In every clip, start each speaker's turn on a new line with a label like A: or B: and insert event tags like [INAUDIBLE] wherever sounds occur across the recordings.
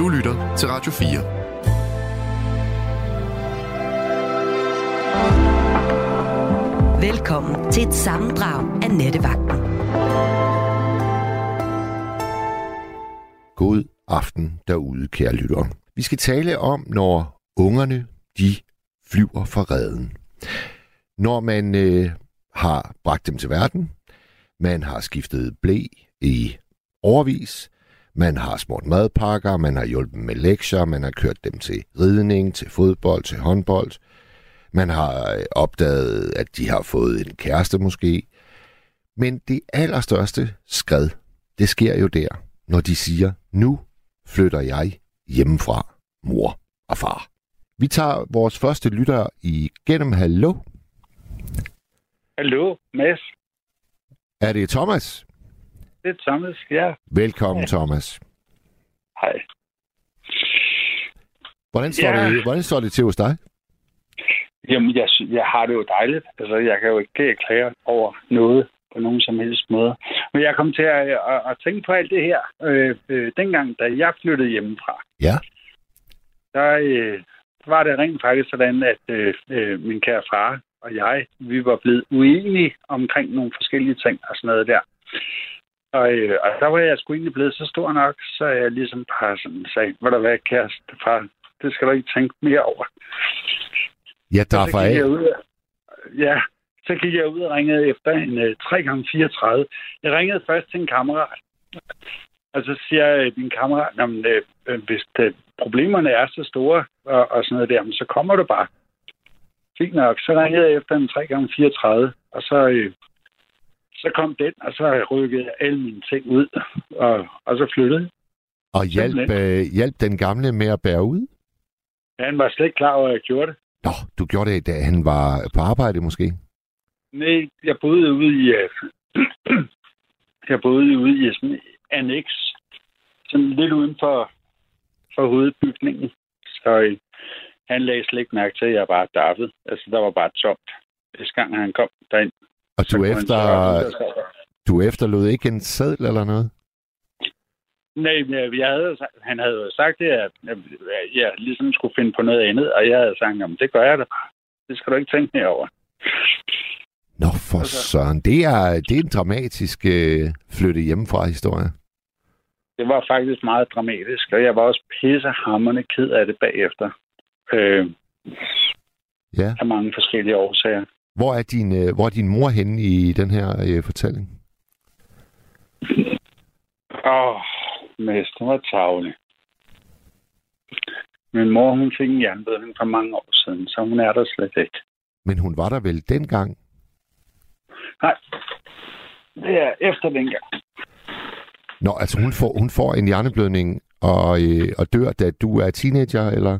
A: Du lytter til Radio
B: 4. Velkommen til et sammendrag af Nettevagten.
C: God aften derude, kære lyttere. Vi skal tale om, når ungerne de flyver fra redden. Når man øh, har bragt dem til verden, man har skiftet blæ i overvis, man har smurt madpakker, man har hjulpet med lektier, man har kørt dem til ridning, til fodbold, til håndbold. Man har øh, opdaget, at de har fået en kæreste måske. Men det allerstørste skred, det sker jo der, når de siger, nu flytter jeg hjemmefra, mor og far. Vi tager vores første lytter igennem. Hallo?
D: Hallo, Mads.
C: Er det Thomas?
D: Det er Thomas, ja.
C: Velkommen, ja. Thomas.
D: Hej.
C: Hvordan står, ja. det, hvordan står det til hos dig?
D: Jamen, jeg, jeg har det jo dejligt. Altså, jeg kan jo ikke klage over noget på nogen som helst måde. Men jeg kom til at, at, at tænke på alt det her, øh, øh, dengang, da jeg flyttede hjemmefra.
C: Ja.
D: Der øh, var det rent faktisk sådan, at øh, øh, min kære far og jeg, vi var blevet uenige omkring nogle forskellige ting og sådan noget der. Og, øh, og der var jeg sgu egentlig blevet så stor nok, så jeg ligesom bare sådan sagde, hvad der var kæreste far, det skal du ikke tænke mere over.
C: Ja, der er af.
D: Ja, så gik jeg ud og ringede efter en uh, 3x34. Jeg ringede først til en kammerat. Og så siger jeg min kammerat, at øh, hvis det, problemerne er så store og, og sådan noget der, så kommer du bare. Fint nok. Så ringede jeg efter en 3x34, og så, øh, så kom den, og så rykkede jeg alle mine ting ud, og, og så flyttede
C: Og hjælp, øh, hjælp den gamle med at bære ud?
D: Han var slet ikke klar over, at jeg gjorde det.
C: Nå, du gjorde det, da han var på arbejde måske?
D: Nej, jeg boede ude i... Uh, [CLEARS THROAT] jeg boede ude i sådan en annex, sådan lidt uden for, for hovedbygningen. Så uh, han lagde slet ikke mærke til, at jeg var daffet. Altså, der var bare tomt, hvis gang han kom derind.
C: Og du, efter, du efterlod ikke en seddel eller noget?
D: Nej, jeg havde, han havde jo sagt det, at jeg ligesom skulle finde på noget andet, og jeg havde sagt, at det gør jeg da. Det skal du ikke tænke mere over.
C: Nå, for altså, søren. Det er, det er en dramatisk øh, flytte hjemmefra historie.
D: Det var faktisk meget dramatisk, og jeg var også pissehammerende ked af det bagefter. Øh,
C: ja.
D: Af mange forskellige årsager.
C: Hvor er din, øh, hvor er din mor henne i den her øh, fortælling?
D: Åh, oh, mester var tavle. Min mor, hun fik en jernbødning for mange år siden, så hun er der slet ikke.
C: Men hun var der vel dengang?
D: Nej, det er efter dengang.
C: Nå, altså hun får, hun får en hjerneblødning og, øh, og dør, da du er teenager, eller?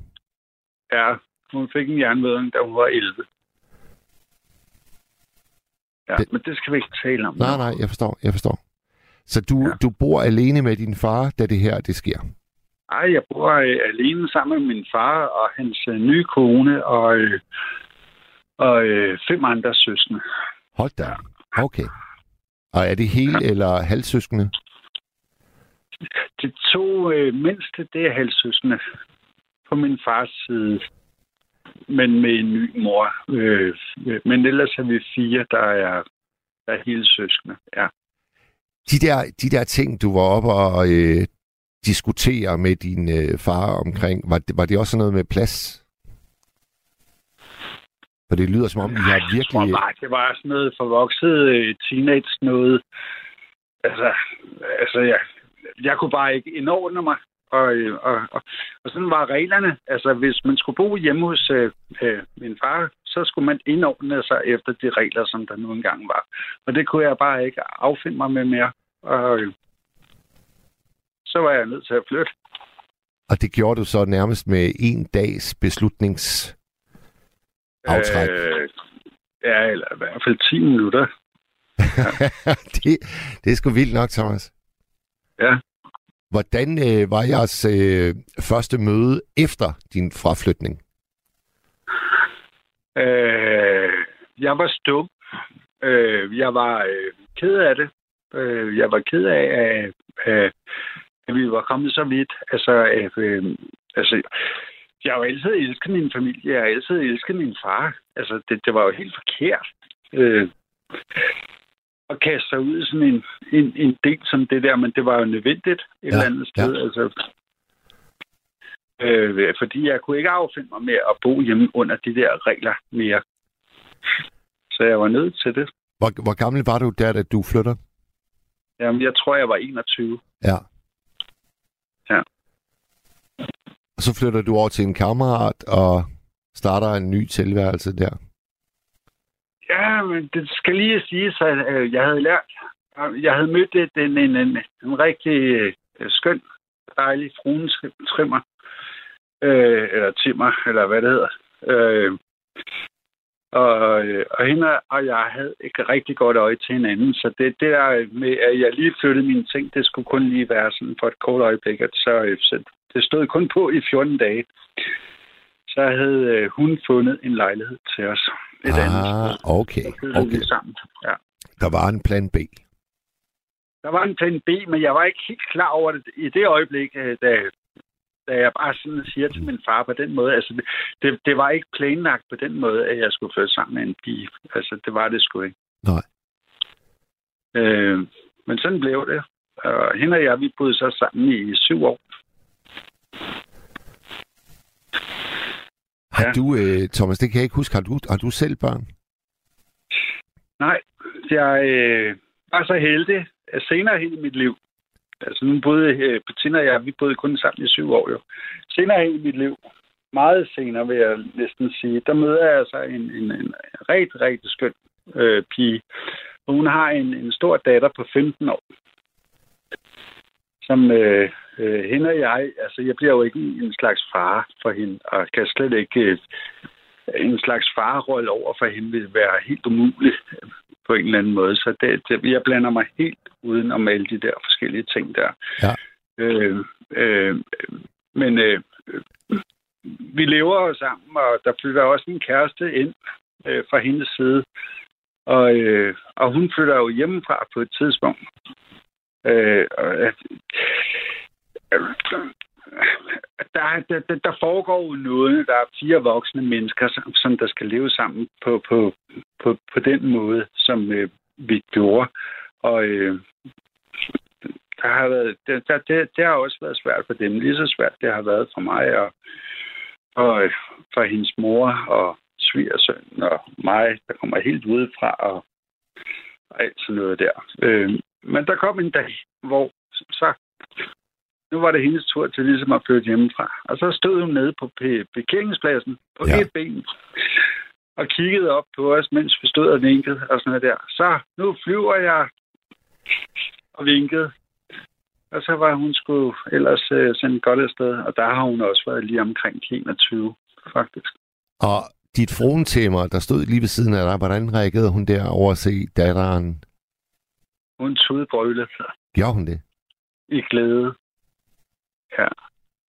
D: Ja, hun fik en hjerneblødning, da hun var 11. Ja, det... men det skal vi ikke tale om.
C: Nej, nej, jeg forstår, jeg forstår. Så du, ja. du bor alene med din far, da det her det sker?
D: Nej, jeg bor øh, alene sammen med min far og hans øh, nye kone og, øh, og øh, fem andre søskende.
C: Hold da. Okay. Og er det hele ja. eller halvsøskende?
D: De to øh, mindste, det er halvsøskende på min fars side. Men med en ny mor. Øh, men ellers er vi fire, der er, der er hele søskende. Ja.
C: De der, de der ting, du var oppe og øh, diskutere med din øh, far omkring, var det, var det også noget med plads? For det lyder som om, I har virkelig... Jeg
D: tror bare, det var sådan noget forvokset øh, teenage noget. Altså, altså jeg, jeg kunne bare ikke indordne mig. Og, øh, og, og, og sådan var reglerne. Altså, hvis man skulle bo hjemme hos øh, øh, min far, så skulle man indordne sig efter de regler, som der nu engang var. Og det kunne jeg bare ikke affinde mig med mere. Og øh, så var jeg nødt til at flytte.
C: Og det gjorde du så nærmest med en dags beslutnings aftræk? Øh,
D: ja, eller i hvert fald 10 minutter.
C: Ja. [LAUGHS] det, det er sgu vildt nok, Thomas.
D: Ja.
C: Hvordan øh, var jeres øh, første møde efter din fraflytning?
D: Øh, jeg var stum. Øh, jeg var øh, ked af det. Øh, jeg var ked af, at, at, vi var kommet så vidt. Altså, øh, altså jeg har jo altid elsket min familie. Jeg har altid elsket min far. Altså, det, det var jo helt forkert. Øh, at kaste sig ud i sådan en, en, en del som det der, men det var jo nødvendigt et ja, eller andet sted. Ja. Altså, øh, fordi jeg kunne ikke affinde mig med at bo hjemme under de der regler mere. Så jeg var nødt til det.
C: Hvor, hvor gammel var du der, da du flytter?
D: Jamen, jeg tror, jeg var 21.
C: Ja.
D: Ja.
C: Og så flytter du over til en kammerat og starter en ny tilværelse der.
D: Ja, men det skal lige sige, at øh, jeg havde lært, jeg havde mødt øh, en, en, en, en rigtig øh, skøn, dejlig trimmer, øh, eller timmer, eller hvad det hedder. Øh, og, øh, og hende og jeg havde ikke rigtig godt øje til hinanden, så det, det der med, at jeg lige flyttede mine ting, det skulle kun lige være sådan for et kort øjeblik, at så, øh, så det stod kun på i 14 dage. Så havde øh, hun fundet en lejlighed til os et
C: ah,
D: andet
C: sted. okay. okay.
D: Sammen. Ja.
C: Der var en plan B.
D: Der var en plan B, men jeg var ikke helt klar over det i det øjeblik, da, da jeg bare sådan siger til min far på den måde. Altså, det, det var ikke planlagt på den måde, at jeg skulle flytte sammen med en pige. Altså, det var det sgu ikke.
C: Nej.
D: Øh, men sådan blev det. Og hende og jeg, vi boede så sammen i syv år.
C: Har ja. du, øh, Thomas, det kan jeg ikke huske, har du, har du selv børn?
D: Nej, jeg øh, var så heldig, at senere hen i mit liv, altså nu boede øh, Bettina og jeg, vi boede kun sammen i syv år jo. Senere hen i mit liv, meget senere vil jeg næsten sige, der møder jeg altså en, en, en rigtig, rigtig skøn øh, pige. Hun har en, en stor datter på 15 år, som øh, øh, hende og jeg, altså jeg bliver jo ikke en slags far for hende, og kan slet ikke øh, en slags farrolle over for hende vil være helt umuligt på en eller anden måde. Så det, det, jeg blander mig helt uden om alle de der forskellige ting der.
C: Ja.
D: Øh, øh, men øh, vi lever jo sammen, og der flytter også en kæreste ind øh, fra hendes side. Og, øh, og hun flytter jo hjemmefra på et tidspunkt. Øh, og, der, der, der foregår jo noget. Der er fire voksne mennesker, som, som der skal leve sammen på, på, på, på den måde, som øh, vi gjorde. Og øh, der har været, det, der, det, det har også været svært for dem. Lige så svært det har været for mig og, og øh, for hendes mor og svigersøn og mig, der kommer helt udefra og, og alt sådan noget der. Øh, men der kom en dag, hvor så nu var det hendes tur til ligesom at flytte hjemmefra. Og så stod hun nede på parkeringspladsen på ja. et ben og kiggede op på os, mens vi stod og vinkede og sådan noget der. Så nu flyver jeg og vinkede. Og så var hun sgu ellers uh, sendt godt afsted, og der har hun også været lige omkring 21, faktisk.
C: Og dit fruentæmmer, der stod lige ved siden af dig, hvordan reagerede hun der over at se datteren?
D: Hun tudbrølede.
C: Gjorde hun det?
D: I glæde. Ja.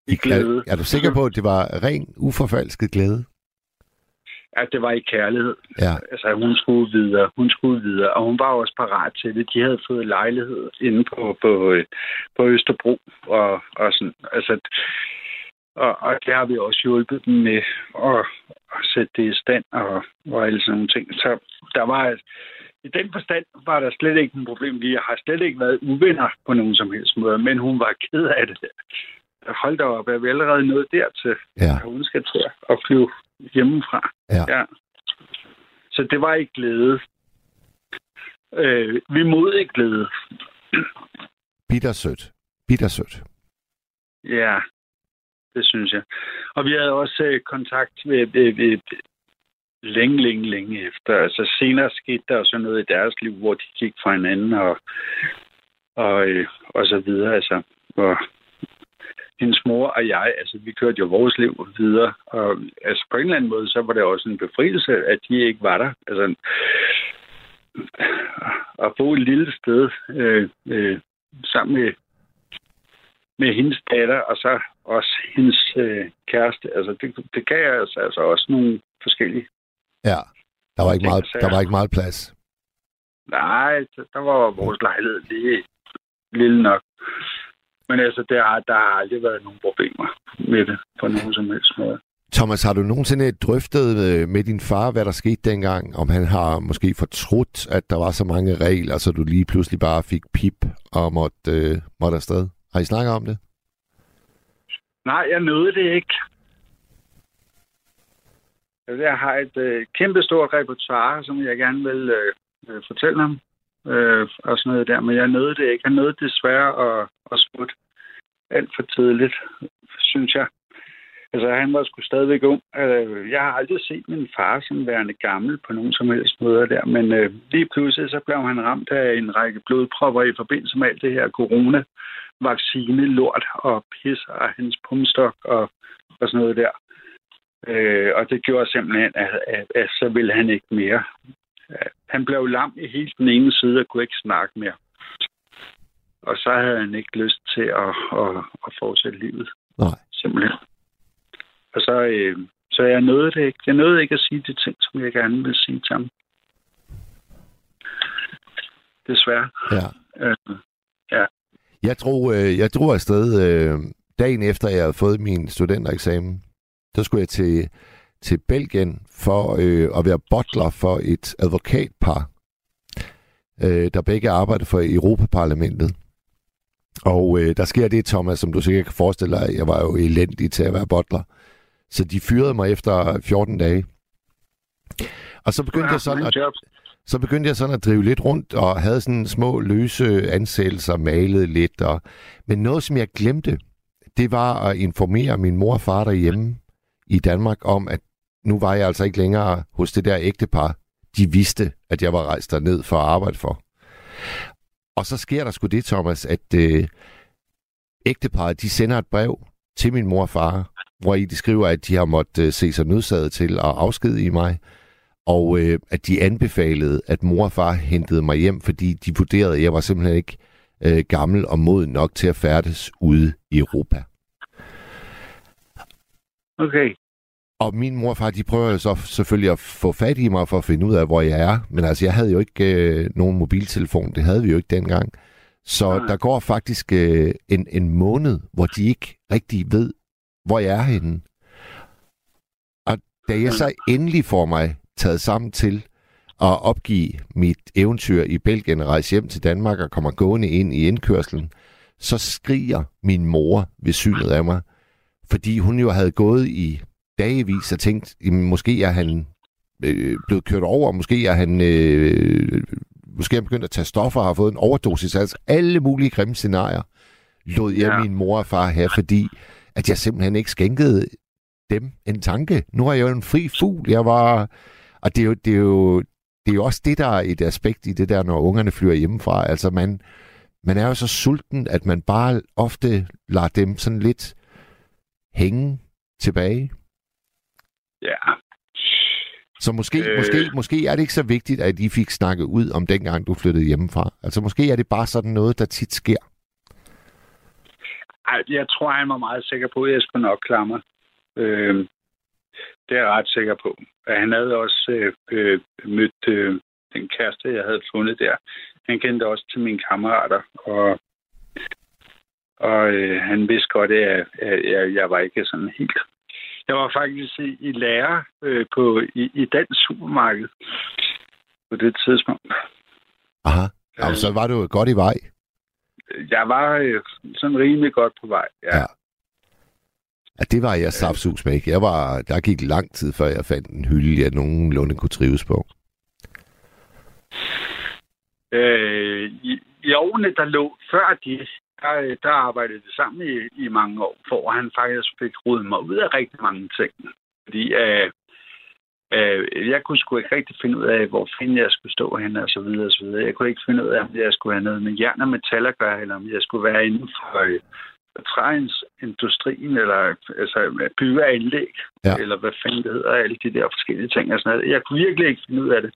D: I glæde.
C: Er, er du sikker på, at det var ren, uforfalsket glæde?
D: Ja, det var i kærlighed.
C: Ja.
D: Altså, hun skulle videre. Hun skulle videre. Og hun var også parat til det. De havde fået lejlighed inde på, på, på Østerbro. Og, og sådan, altså, og, og det har vi også hjulpet dem med at, at sætte det i stand og, og alle sådan nogle ting. Så der var, i den forstand var der slet ikke en problem. Vi har slet ikke været uvenner på nogen som helst måde, men hun var ked af det. Hold da op, er vi allerede nået dertil,
C: ja.
D: at hun skal til at flyve hjemmefra.
C: Ja.
D: ja. Så det var ikke glæde. Øh, vi mod ikke glæde.
C: Bittersødt. Bittersødt.
D: Ja, det synes jeg. Og vi havde også øh, kontakt med, med, med længe, længe, længe efter. Altså senere skete der også noget i deres liv, hvor de gik fra hinanden og, og, øh, og så videre. Altså, og hendes mor og jeg, altså vi kørte jo vores liv videre. Og altså på en eller anden måde, så var det også en befrielse, at de ikke var der. Altså at bo et lille sted øh, øh, sammen med med hendes datter, og så også hendes øh, kæreste. Altså, det, det gav altså, altså også nogle forskellige
C: Ja, der var ikke, meget, der var ikke meget plads.
D: Nej, der var vores lejlighed lige lille nok. Men altså, der har, der har aldrig været nogen problemer med det på nogen som helst måde.
C: Thomas, har du nogensinde drøftet øh, med din far, hvad der skete dengang? Om han har måske fortrudt, at der var så mange regler, så du lige pludselig bare fik pip og måtte, øh, måtte afsted? Har I snakket om det?
D: Nej, jeg nåede det ikke. Altså, jeg har et øh, kæmpe stort repertoire, som jeg gerne vil øh, øh, fortælle ham. Øh, og sådan noget der, men jeg nåede det ikke. Jeg nåede desværre at, at smutte alt for tidligt, synes jeg. Altså, han var sgu stadigvæk ung. Øh, jeg har aldrig set min far som værende gammel på nogen som helst måde der, men øh, lige pludselig så blev han ramt af en række blodpropper i forbindelse med alt det her corona vaccine, lort og pis og hans pumstok og, og sådan noget der. Øh, og det gjorde simpelthen, at, at, at så ville han ikke mere. Han blev lam i helt den ene side og kunne ikke snakke mere. Og så havde han ikke lyst til at, at, at fortsætte livet.
C: Nej.
D: Simpelthen. Og så, øh, så jeg nåede det ikke. Jeg nåede ikke at sige de ting, som jeg gerne ville sige til ham. Desværre.
C: Ja.
D: Øh, ja.
C: Jeg drog, øh, jeg drog afsted øh, dagen efter, jeg havde fået min studentereksamen. Der skulle jeg til, til Belgien for øh, at være butler for et advokatpar, øh, der begge arbejder for Europaparlamentet. Og øh, der sker det, Thomas, som du sikkert kan forestille dig, jeg var jo elendig til at være butler. Så de fyrede mig efter 14 dage. Og så begyndte, jeg sådan at, så begyndte jeg sådan at drive lidt rundt, og havde sådan små løse ansættelser, malede lidt. Og, men noget, som jeg glemte, det var at informere min mor og far derhjemme i Danmark om, at nu var jeg altså ikke længere hos det der ægtepar. De vidste, at jeg var rejst derned for at arbejde for. Og så sker der sgu det, Thomas, at øh, ægteparet, de sender et brev til min mor og far, hvor I de skriver, at de har måttet øh, se sig nødsaget til at afskedige i mig, og øh, at de anbefalede, at mor og far hentede mig hjem, fordi de vurderede, at jeg var simpelthen ikke øh, gammel og moden nok til at færdes ude i Europa.
D: Okay.
C: Og min mor og far, de prøver jo så selvfølgelig at få fat i mig for at finde ud af, hvor jeg er. Men altså, jeg havde jo ikke øh, nogen mobiltelefon. Det havde vi jo ikke dengang. Så der går faktisk øh, en, en måned, hvor de ikke rigtig ved, hvor jeg er henne. Og da jeg så endelig får mig taget sammen til at opgive mit eventyr i Belgien rejse hjem til Danmark og kommer gående ind i indkørslen, så skriger min mor ved synet af mig, fordi hun jo havde gået i dagevis og tænkt, jamen, måske er han øh, blevet kørt over, måske er han øh, måske er han begyndt at tage stoffer og har fået en overdosis. Altså alle mulige grimme scenarier lod jeg
D: Ja.
C: min mor og far have, fordi at jeg simpelthen ikke skænkede dem en tanke. Nu er jeg jo en fri fugl. Jeg var... Og det er jo, det er jo, det er jo også det, der er et aspekt i det der, når ungerne flyver hjemmefra. Altså man, man er jo så sulten, at man bare ofte lader dem sådan lidt hænge tilbage.
D: Ja.
C: Så måske, øh... Måske, måske er det ikke så vigtigt, at I fik snakket ud om dengang, du flyttede hjemmefra. Altså måske er det bare sådan noget, der tit sker.
D: Ej, jeg tror, han var meget sikker på, at jeg skulle nok klare mig. Øh, det er jeg ret sikker på. Han havde også øh, øh, mødt øh, den kæreste, jeg havde fundet der. Han kendte også til mine kammerater, og, og øh, han vidste godt, at jeg, at jeg, jeg var ikke sådan helt... Jeg var faktisk i, i lærer øh, på, i, i dansk supermarked på det tidspunkt.
C: Aha. Jamen, så var du godt i vej.
D: Jeg var øh, sådan rimelig godt på vej. Ja.
C: Ja. Ja, det var jeg sapsus med ikke. Jeg var, der gik lang tid, før jeg fandt en hylde, jeg nogenlunde kunne trives på.
D: Øh, i, I årene, der lå før de, der, der arbejdede vi sammen i, i mange år, for han faktisk fik rodet mig ud af rigtig mange ting. Fordi øh, øh, jeg kunne sgu ikke rigtig finde ud af, hvor fanden jeg skulle stå hen og så videre og så videre. Jeg kunne ikke finde ud af, om jeg skulle have noget med jern og metal at gøre, eller om jeg skulle være inden for, øh, træindustrien, eller altså bygge af anlæg,
C: Ja.
D: eller hvad fanden det hedder, alle de der forskellige ting og sådan noget. Jeg kunne virkelig ikke finde ud af det.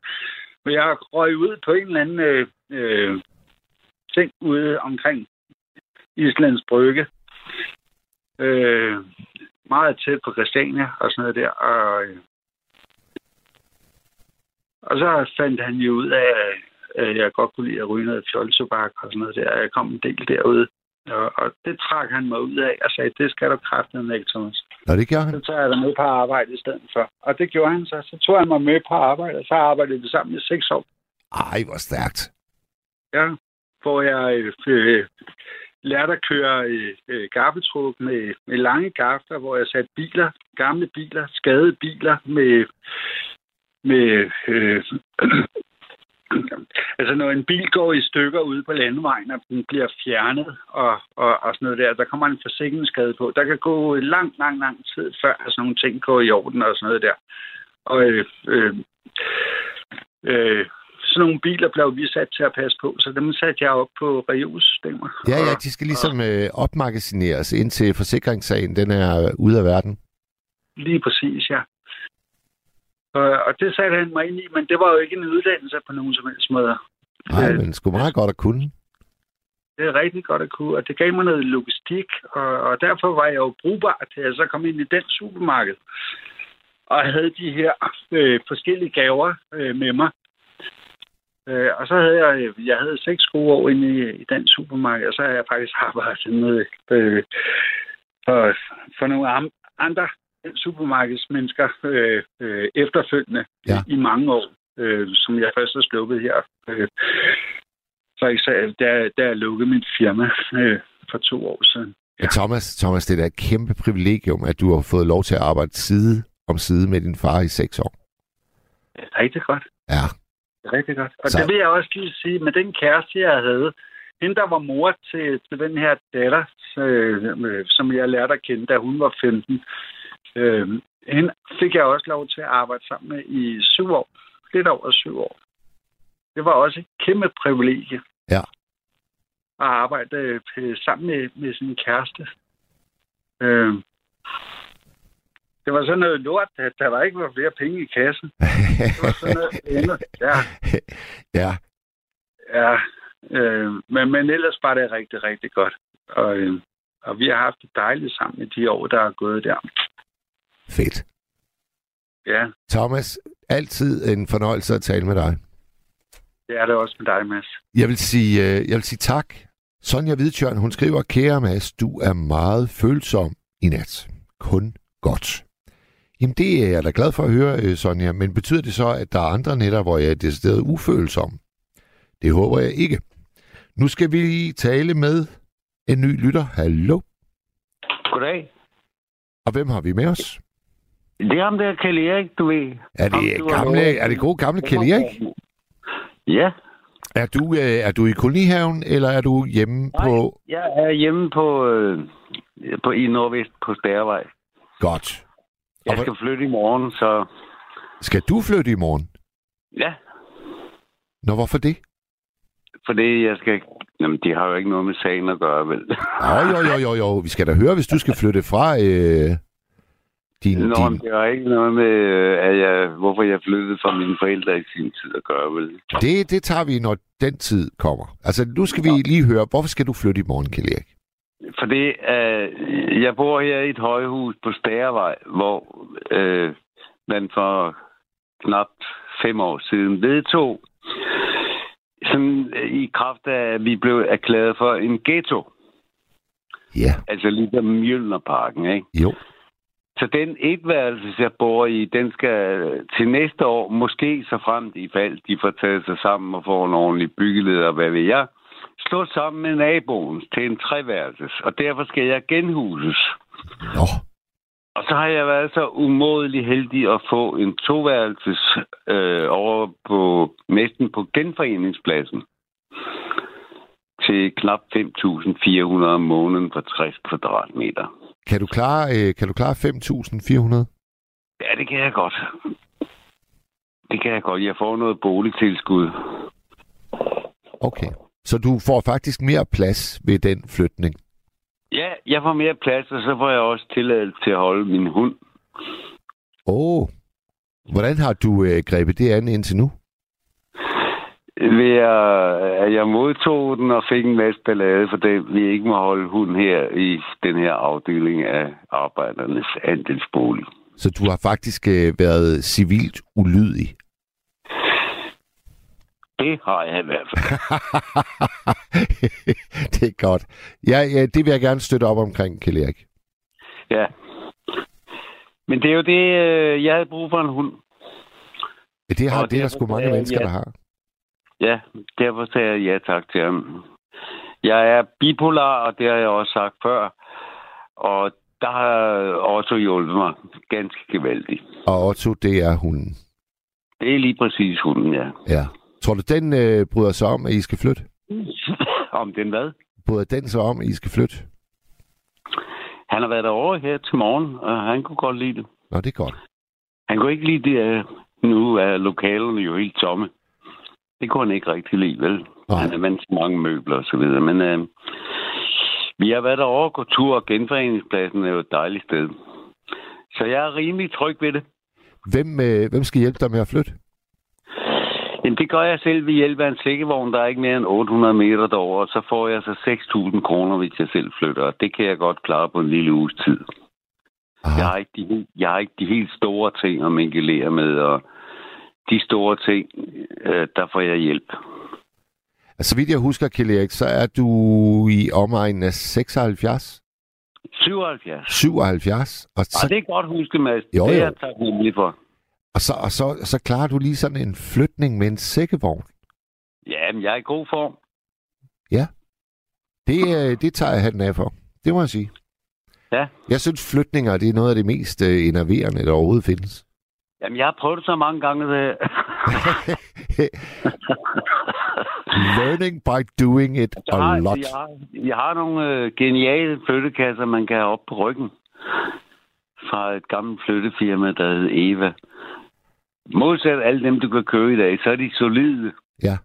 D: Men jeg røg ud på en eller anden øh, øh, ting ude omkring Islands Brygge. Øh, meget tæt på Christiania og sådan noget der. Og, øh, og så fandt han jo ud af, at jeg godt kunne lide at ryge noget fjoltobak og sådan noget der. Jeg kom en del derude Og, og det trak han mig ud af og sagde, det skal du kraftedeme ikke, Thomas.
C: Nå, det gør han.
D: Så tager jeg dig med på arbejde i stedet for. Og det gjorde han så. Så tog han mig med på arbejde, og så arbejdede vi sammen i seks år.
C: Ej, hvor stærkt.
D: Ja, hvor jeg øh, øh, lærte at køre øh, gaffeltruk med, med lange gafler, hvor jeg satte biler, gamle biler, skadede biler med, med øh, [CLEARS THROAT] altså når en bil går i stykker ude på landevejen, og den bliver fjernet og, og, og sådan noget der, der kommer en forsikringsskade på. Der kan gå lang, lang, lang tid, før sådan nogle ting går i orden og sådan noget der. Og øh, øh, øh, sådan nogle biler blev vi sat til at passe på, så dem satte jeg op på reolsystemer.
C: Ja, ja, de skal ligesom øh, opmagasineres, indtil forsikringssagen den er ude af verden.
D: Lige præcis, ja. Og, og det satte han mig ind i, men det var jo ikke en uddannelse på nogen som helst måde.
C: Nej,
D: Øh,
C: men sgu meget godt at kunne.
D: Det er rigtig godt at kunne, og det gav mig noget logistik, og, og derfor var jeg jo brugbar til at så komme ind i den supermarked. Og jeg havde de her øh, forskellige gaver øh, med mig. Øh, og så havde jeg, jeg havde seks gode år inde i, i den supermarked, og så har jeg faktisk arbejdet med øh, for, for nogle andre supermarkedsmennesker øh, øh, efterfølgende
C: Ja.
D: i mange år, øh, som jeg først har sluppet her. Øh, for eksempel, da, da jeg lukkede mit firma øh, for to år siden.
C: Ja. Thomas, Thomas, det er da et kæmpe privilegium, at du har fået lov til at arbejde side om side med din far i seks år.
D: Det er rigtig godt.
C: Ja,
D: rigtig godt. Og
C: Så-
D: det vil jeg også lige sige, med den kæreste, jeg havde, hende, der var mor til, til den her datter, øh, øh, som jeg lærte at kende, da hun var 15, øh, hende fik jeg også lov til at arbejde sammen med i syv år. Lidt over syv år. Det var også et kæmpe privilegie.
C: Ja.
D: At arbejde øh, sammen med, med sin kæreste. Øh, det var sådan noget lort, at der var ikke var flere penge i kassen. Det var sådan noget andet. Ja, [LAUGHS]
C: ja.
D: ja. Øh, men, men ellers var det rigtig, rigtig godt. Og, øh, og vi har haft det dejligt sammen i de år, der er gået der.
C: Fedt.
D: Ja,
C: Thomas, altid en fornøjelse at tale med dig.
D: det er det også med dig, Mads.
C: Jeg vil sige, øh, jeg vil sige tak. Sonja Hvidtjørn, hun skriver, kære Mads, du er meget følsom i nat. Kun godt. Jamen det er jeg da glad for at høre, øh, Sonja, men betyder det så, at der er andre nætter, hvor jeg er decideret ufølsom? Det håber jeg ikke. Nu skal vi tale med en ny lytter. Hallo.
A: Goddag.
C: Og hvem har vi med os?
A: Det er ham der, Kjell Erik, du ved.
C: Er
A: Ham,
C: det,
A: har
C: gamle, er det gode gamle Kjell Erik?
A: Ja,
C: Er du, øh, er du i kolonihaven, eller er du hjemme
A: Nej.
C: på...
A: jeg er hjemme på, øh, på i Nordvest på Stærvej.
C: Godt.
A: Jeg skal flytte i morgen, så
C: Skal du flytte i morgen?
A: ja,
C: Nå, hvorfor det?
A: for det jeg skal... Jamen, de har jo ikke noget med sagen at gøre, vel?
C: Jo, jo, jo, jo, jo. Vi skal da høre, hvis du skal flytte fra øh, din...
A: Nå,
C: din...
A: det har ikke noget med, øh, at jeg, hvorfor jeg flyttede fra mine forældre i sin tid at gøre, vel?
C: Det, det tager vi, når den tid kommer. Altså, nu skal vi lige høre, hvorfor skal du flytte i morgen, Kjell Erik?
A: For det, øh, jeg bor her i et højhus på Stærvej, hvor øh, man for knap fem år siden vedtog, sådan øh, i kraft af, at vi blev erklæret for en ghetto.
C: Ja,
A: Altså ligesom Mjølnerparken, ikke?
C: jo.
A: Så den etværelse, jeg bor i, den skal til næste år, måske så frem i fald, de får taget sig sammen og får en ordentlig byggeleder, hvad ved jeg, slå sammen med naboens til en treværelses, og derfor skal jeg genhuses.
C: Nå,
A: Og så har jeg været så umådelig heldig at få en toværelses øh, over på næsten på genforeningspladsen til knap 5.400 om måneden for 60 kvadratmeter.
C: kan du klare, øh, kan du klare 5.400?
A: Ja, det kan jeg godt. Det kan jeg godt. Jeg får noget boligtilskud.
C: Okay. Så du får faktisk mere plads ved den flytning?
A: Ja, jeg får mere plads, og så får jeg også tilladelse til at holde min hund.
C: Åh. Oh. Hvordan har du øh, grebet det an indtil nu?
A: Ved at, at jeg modtog den og fik en masse ballade, for det vi ikke må holde hund her i den her afdeling af arbejdernes andelsbolig.
C: Så du har faktisk øh, været civilt ulydig?
A: Det har jeg i hvert fald. [LAUGHS]
C: det er godt. Ja, ja, det vil jeg gerne støtte op omkring, Kjell Erik.
A: Ja. Men det er jo det, øh, jeg havde brug for en hund.
C: Ja, det, har,
A: Og
C: det er der sgu mange
A: jeg
C: mennesker,
A: ja.
C: der har.
A: Ja, derfor sagde jeg ja tak til ham. Jeg er bipolar, og det har jeg også sagt før. Og der har Otto hjulpet mig ganske gevaldigt.
C: Og Otto, det er hunden.
A: Det er lige præcis hunden, ja.
C: Ja. Tror du, den øh, bryder sig om, at I skal flytte? [LAUGHS]
A: Om den hvad?
C: Bryder den sig om, at I skal flytte?
A: Han har været derovre her til morgen, og han kunne godt lide det.
C: Nå, det er godt.
A: Han kunne ikke lide det, nu er lokalerne jo helt tomme. Det kunne han ikke rigtig lide, vel?
C: Nej.
A: Han er vant til mange møbler og så videre. Men øh, vi har været derovre og gå tur, og genforeningspladsen er jo et dejligt sted. Så jeg er rimelig tryg ved det.
C: Hvem, øh, hvem skal hjælpe dig med at flytte?
A: Jamen, det gør jeg selv ved hjælp af en sækkevogn, der er ikke mere end 800 meter derover, og så får jeg så 6.000 kroner, hvis jeg selv flytter. Og det kan jeg godt klare på en lille uges tid.
C: Aha.
A: Jeg har ikke de, jeg har ikke de helt store ting at mingelere med, og de store ting, øh, der får jeg hjælp.
C: Altså, vidt jeg husker, Kjell Erik, så er du i omegnen af 76?
A: 77.
C: 77? Og så,
A: Og det er godt huske, Mads.
C: Jo,
A: Det er
C: jo.
A: jeg taknemmelig for.
C: Og, så, og så, så klarer du lige sådan en flytning med en sækkevogn.
A: Ja, men jeg er i god form.
C: Det, øh, det tager jeg hatten af for. Det må jeg sige.
A: Ja.
C: Jeg synes, flytninger det er noget af det mest øh, enerverende, der overhovedet findes.
A: Jamen, jeg har prøvet det så mange gange. Det... [LAUGHS]
C: Learning by doing it
A: jeg,
C: a
A: har,
C: lot.
A: jeg, har, jeg har nogle øh, geniale flyttekasser, man kan have op på ryggen. Fra et gammelt flyttefirma, der hed Eva. Modsat alle dem, du kan købe i dag, så er de solide.
C: Ja.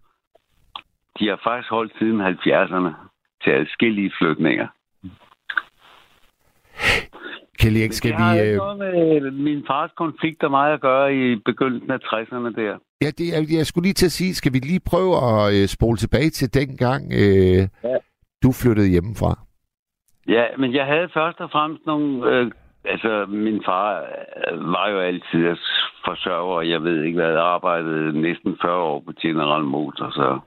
A: De har faktisk holdt siden 70'erne til adskillige flytninger.
C: Kjell Erik, skal
A: det har
C: vi...
A: ikke
C: Øh...
A: noget med min fars konflikt og mig at gøre i begyndelsen af 60'erne der.
C: Ja, det, jeg, jeg skulle lige til at sige, skal vi lige prøve at øh, spole tilbage til den gang, øh,
A: Ja.
C: du flyttede hjemmefra?
A: Ja, men jeg havde først og fremmest nogle... Øh, altså, min far øh, var jo altid forsørger, og jeg ved ikke hvad, jeg arbejdede næsten 40 år på General Motors, så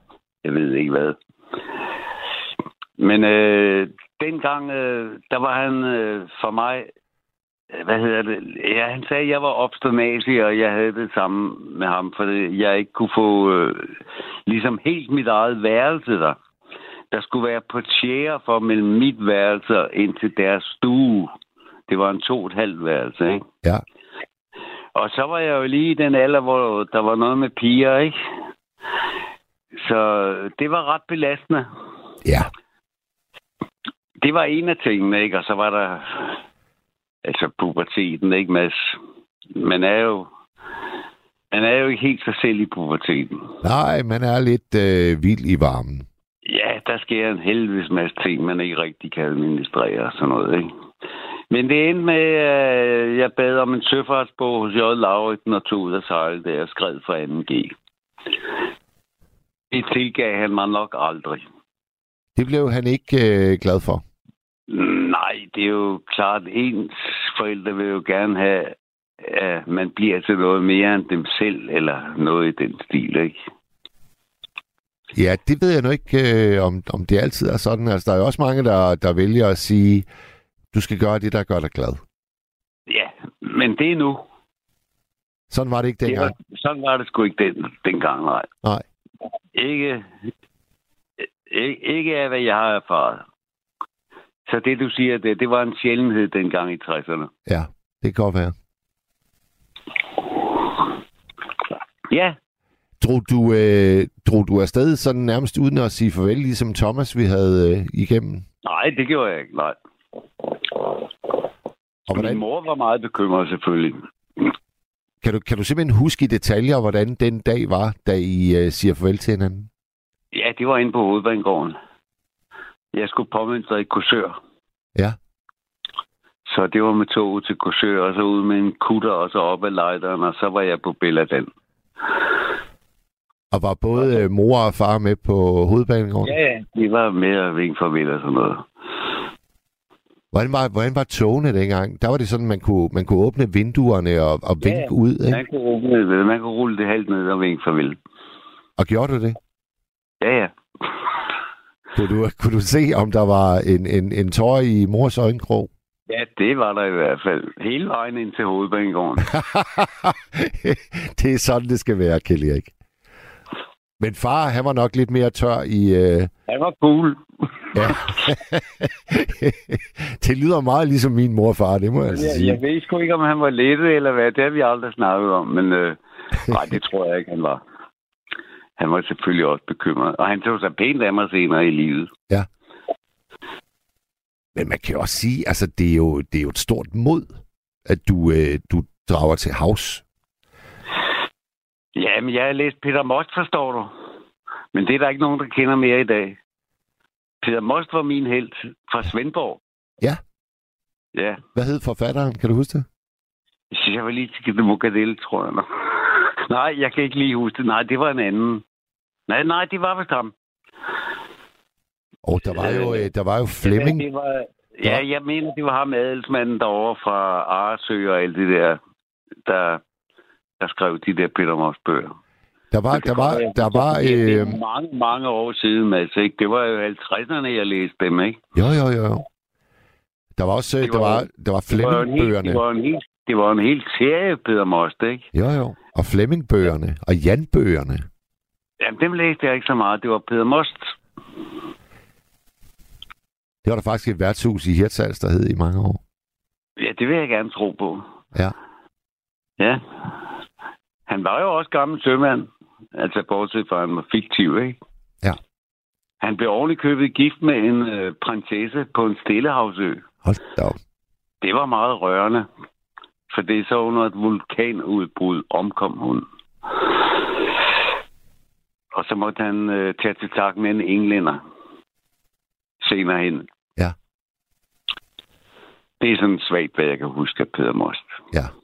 A: jeg ved ikke hvad. Men øh, dengang, øh, der var han øh, for mig... Øh, hvad hedder det? Ja, han sagde, at jeg var obsternasig, og jeg havde det samme med ham, fordi jeg ikke kunne få øh, ligesom helt mit eget værelse der. Der skulle være portiere for mellem mit værelse og ind til deres stue. Det var en to og et halvt værelse, ikke?
C: Ja.
A: Og så var jeg jo lige i den alder, hvor der var noget med piger, ikke? Så det var ret belastende.
C: Ja.
A: Det var en af tingene, ikke? Og så var der altså puberteten, ikke, Mads? Man er jo, man er jo ikke helt sig selv i puberteten.
C: Nej, man er lidt øh, vild i varmen.
A: Ja, der sker en helvedes masse ting, man ikke rigtig kan administrere og sådan noget, ikke? Men det endte med, at jeg bad om en søfartsbog hos J. Lauritsen og tog ud af sejle, da jeg skred fra 2G. Det tilgav han mig nok aldrig.
C: Det blev han ikke øh, glad for.
A: Nej, det er jo klart, ens forældre vil jo gerne have, at man bliver til noget mere end dem selv, eller noget i den stil, ikke?
C: Ja, det ved jeg nu ikke, øh, om, om det altid er sådan. Altså, der er jo også mange, der, der vælger at sige, du skal gøre det, der gør dig glad.
A: Ja, men det er nu.
C: Sådan var det ikke
A: Det
C: dengang.
A: var, sådan var det sgu ikke den, dengang, nej.
C: Nej.
A: Ikke, ikke, ikke af, hvad jeg har erfaret. Så det, du siger, det, det var en sjældenhed dengang i 60'erne.
C: Ja, det kan godt være.
A: Ja,
C: Drog du, øh, drog du afsted sådan nærmest uden at sige farvel, ligesom Thomas, vi havde øh, igennem?
A: nej, det gjorde jeg ikke, nej.
C: Og hvordan,
A: Min mor var meget bekymret, selvfølgelig.
C: kan, du, kan du simpelthen huske i detaljer, hvordan den dag var, da I øh, siger farvel til hinanden?
A: Ja, det var inde på hovedbanegården. Jeg skulle påmelde i Korsør.
C: Ja.
A: Så det var med toget til Korsør, og så ud med en kutter, og så op ad lejderen, og så var jeg på Belladan.
C: Og var både øh, mor og far med på hovedbanegården?
A: Ja, ja. De var med og vinke farvel og sådan noget.
C: Hvordan var, hvordan var togene dengang? Der var det sådan, man kunne, man kunne åbne vinduerne og, og
A: Ja,
C: vinke ud, ikke?
A: Man kunne, rulle, man kunne rulle det halvt ned og vinke farvel.
C: Og gjorde du det?
A: Ja, ja.
C: Kunne du, kunne du se, om der var en, en, en tår i mors øjenkrog?
A: Ja, det var der i hvert fald. Hele vejen ind til hovedbanegården. [LAUGHS]
C: det er sådan, det skal være, Kjell Erik. Men far, han var nok lidt mere tør i... Øh...
A: Han var cool.
C: ja. [LAUGHS] det lyder meget ligesom min mor og far, det må jeg altså sige.
A: Jeg ved sgu ikke, om han var lettet eller hvad. Det har vi aldrig snakket om, men øh, nej, det tror jeg ikke, han var. Han var selvfølgelig også bekymret. Og han tog sig pænt af mig senere i livet.
C: Ja. Men man kan jo også sige, altså det er jo, det er jo et stort mod, at du, øh, du drager til havs.
A: Ja, men jeg har læst Peter Most, forstår du. Men det er der ikke nogen, der kender mere i dag. Peter Most var min held fra Svendborg.
C: Ja.
A: Ja.
C: Hvad hed forfatteren? Kan du huske det?
A: Jeg synes, jeg var lige til Mokadel, tror jeg. Nej, jeg kan ikke lige huske det. Nej, det var en anden. Nej, nej, det var vist ham.
C: Og der var jo, øh, der var jo Flemming.
A: Ja, det var, ja, jeg mener, det var ham adelsmanden derovre fra Aresø og alt det der, der, der skrev de der Peter Moss bøger.
C: Der var, der var, der var...
A: Det er mange, mange år siden, Mads, ikke? Det var jo 50'erne, jeg læste dem, ikke?
C: Jo, jo, jo. Der var også, det der var, der var Flemming-bøgerne.
A: Det var en helt, det var en helt serie, Peter Most, ikke?
C: Jo, jo. Og Flemming-bøgerne. Og Jan-bøgerne.
A: Jamen, dem læste jeg ikke så meget. Det var Peter Most.
C: Det var der faktisk et værtshus i Hirtshals, der hed i mange år.
A: Ja, det vil jeg gerne tro på.
C: Ja.
A: Ja. Han var jo også gammel sømand. Altså, bortset fra, at han var fiktiv, ikke?
C: Ja.
A: Han blev ordentligt købet gift med en øh, prinsesse på en stillehavsø.
C: Hold da op.
A: Det var meget rørende. For det er så under et vulkanudbrud omkom hun. Og så måtte han øh, tage til tak med en englænder senere hen.
C: Ja.
A: Det er sådan svagt, hvad jeg kan huske af Peter Most.
C: Ja.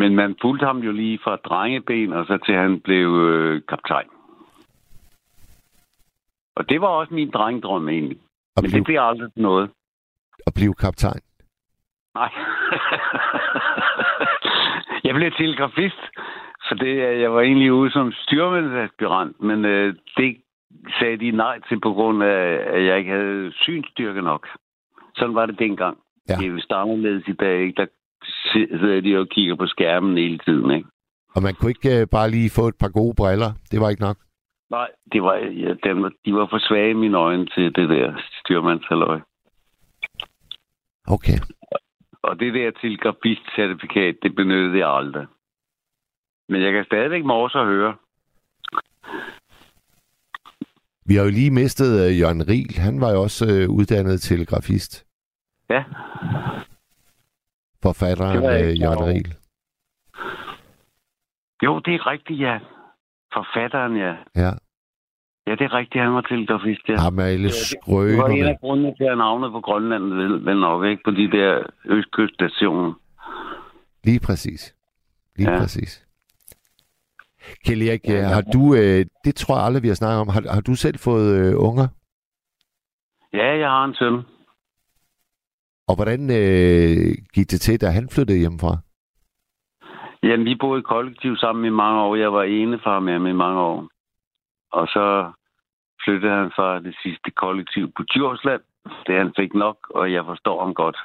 A: Men man fulgte ham jo lige fra drengeben, og så til han blev øh, kaptajn. Og det var også min drengdrøm egentlig.
C: Og
A: Men
C: blev,
A: det bliver aldrig noget.
C: at blive kaptajn.
A: Nej. jeg blev telegrafist, for det, jeg var egentlig ude som styrmandsaspirant, men øh, det sagde de nej til på grund af, at jeg ikke havde synstyrke nok. Sådan var det dengang.
C: Ja.
A: Det er vist anderledes i dag, ikke? Der sidder de og kigger på skærmen hele tiden, ikke?
C: Og man kunne ikke uh, bare lige få et par gode briller. Det var ikke nok.
A: Nej, det var, ja, dem, var- de var for svage i mine øjne til det der styrmandshalløj.
C: Okay.
A: Og det der telegrafist-certifikat, det benyttede jeg aldrig. Men jeg kan stadigvæk morse og høre.
C: Vi har jo lige mistet uh, Jørgen Riel. Han var jo også uh, uddannet telegrafist.
A: Ja,
C: Forfatteren
A: Det klar
C: Jørgen. Riel.
A: jo, det er rigtigt, ja. Forfatteren, ja.
C: Ja.
A: Ja, det er rigtigt, han var telegrafist, ja.
C: Ham med alle
A: Det var en af grundene til, at han havnede på Grønland, vel, vel nok, ikke? På de der østkyststationer.
C: Lige præcis. Lige
A: Ja.
C: præcis. Kjell Erik, ja, har du, øh, det tror jeg aldrig, vi har snakket om, har, har du selv fået øh, unger?
A: Ja, jeg har en søn.
C: Og hvordan øh, gik det til, da han flyttede hjemmefra?
A: Jamen, vi boede i kollektiv sammen i mange år. Jeg var enefar med ham i mange år. Og så flyttede han fra det sidste kollektiv på Djursland. Det han fik nok, og jeg forstår ham godt.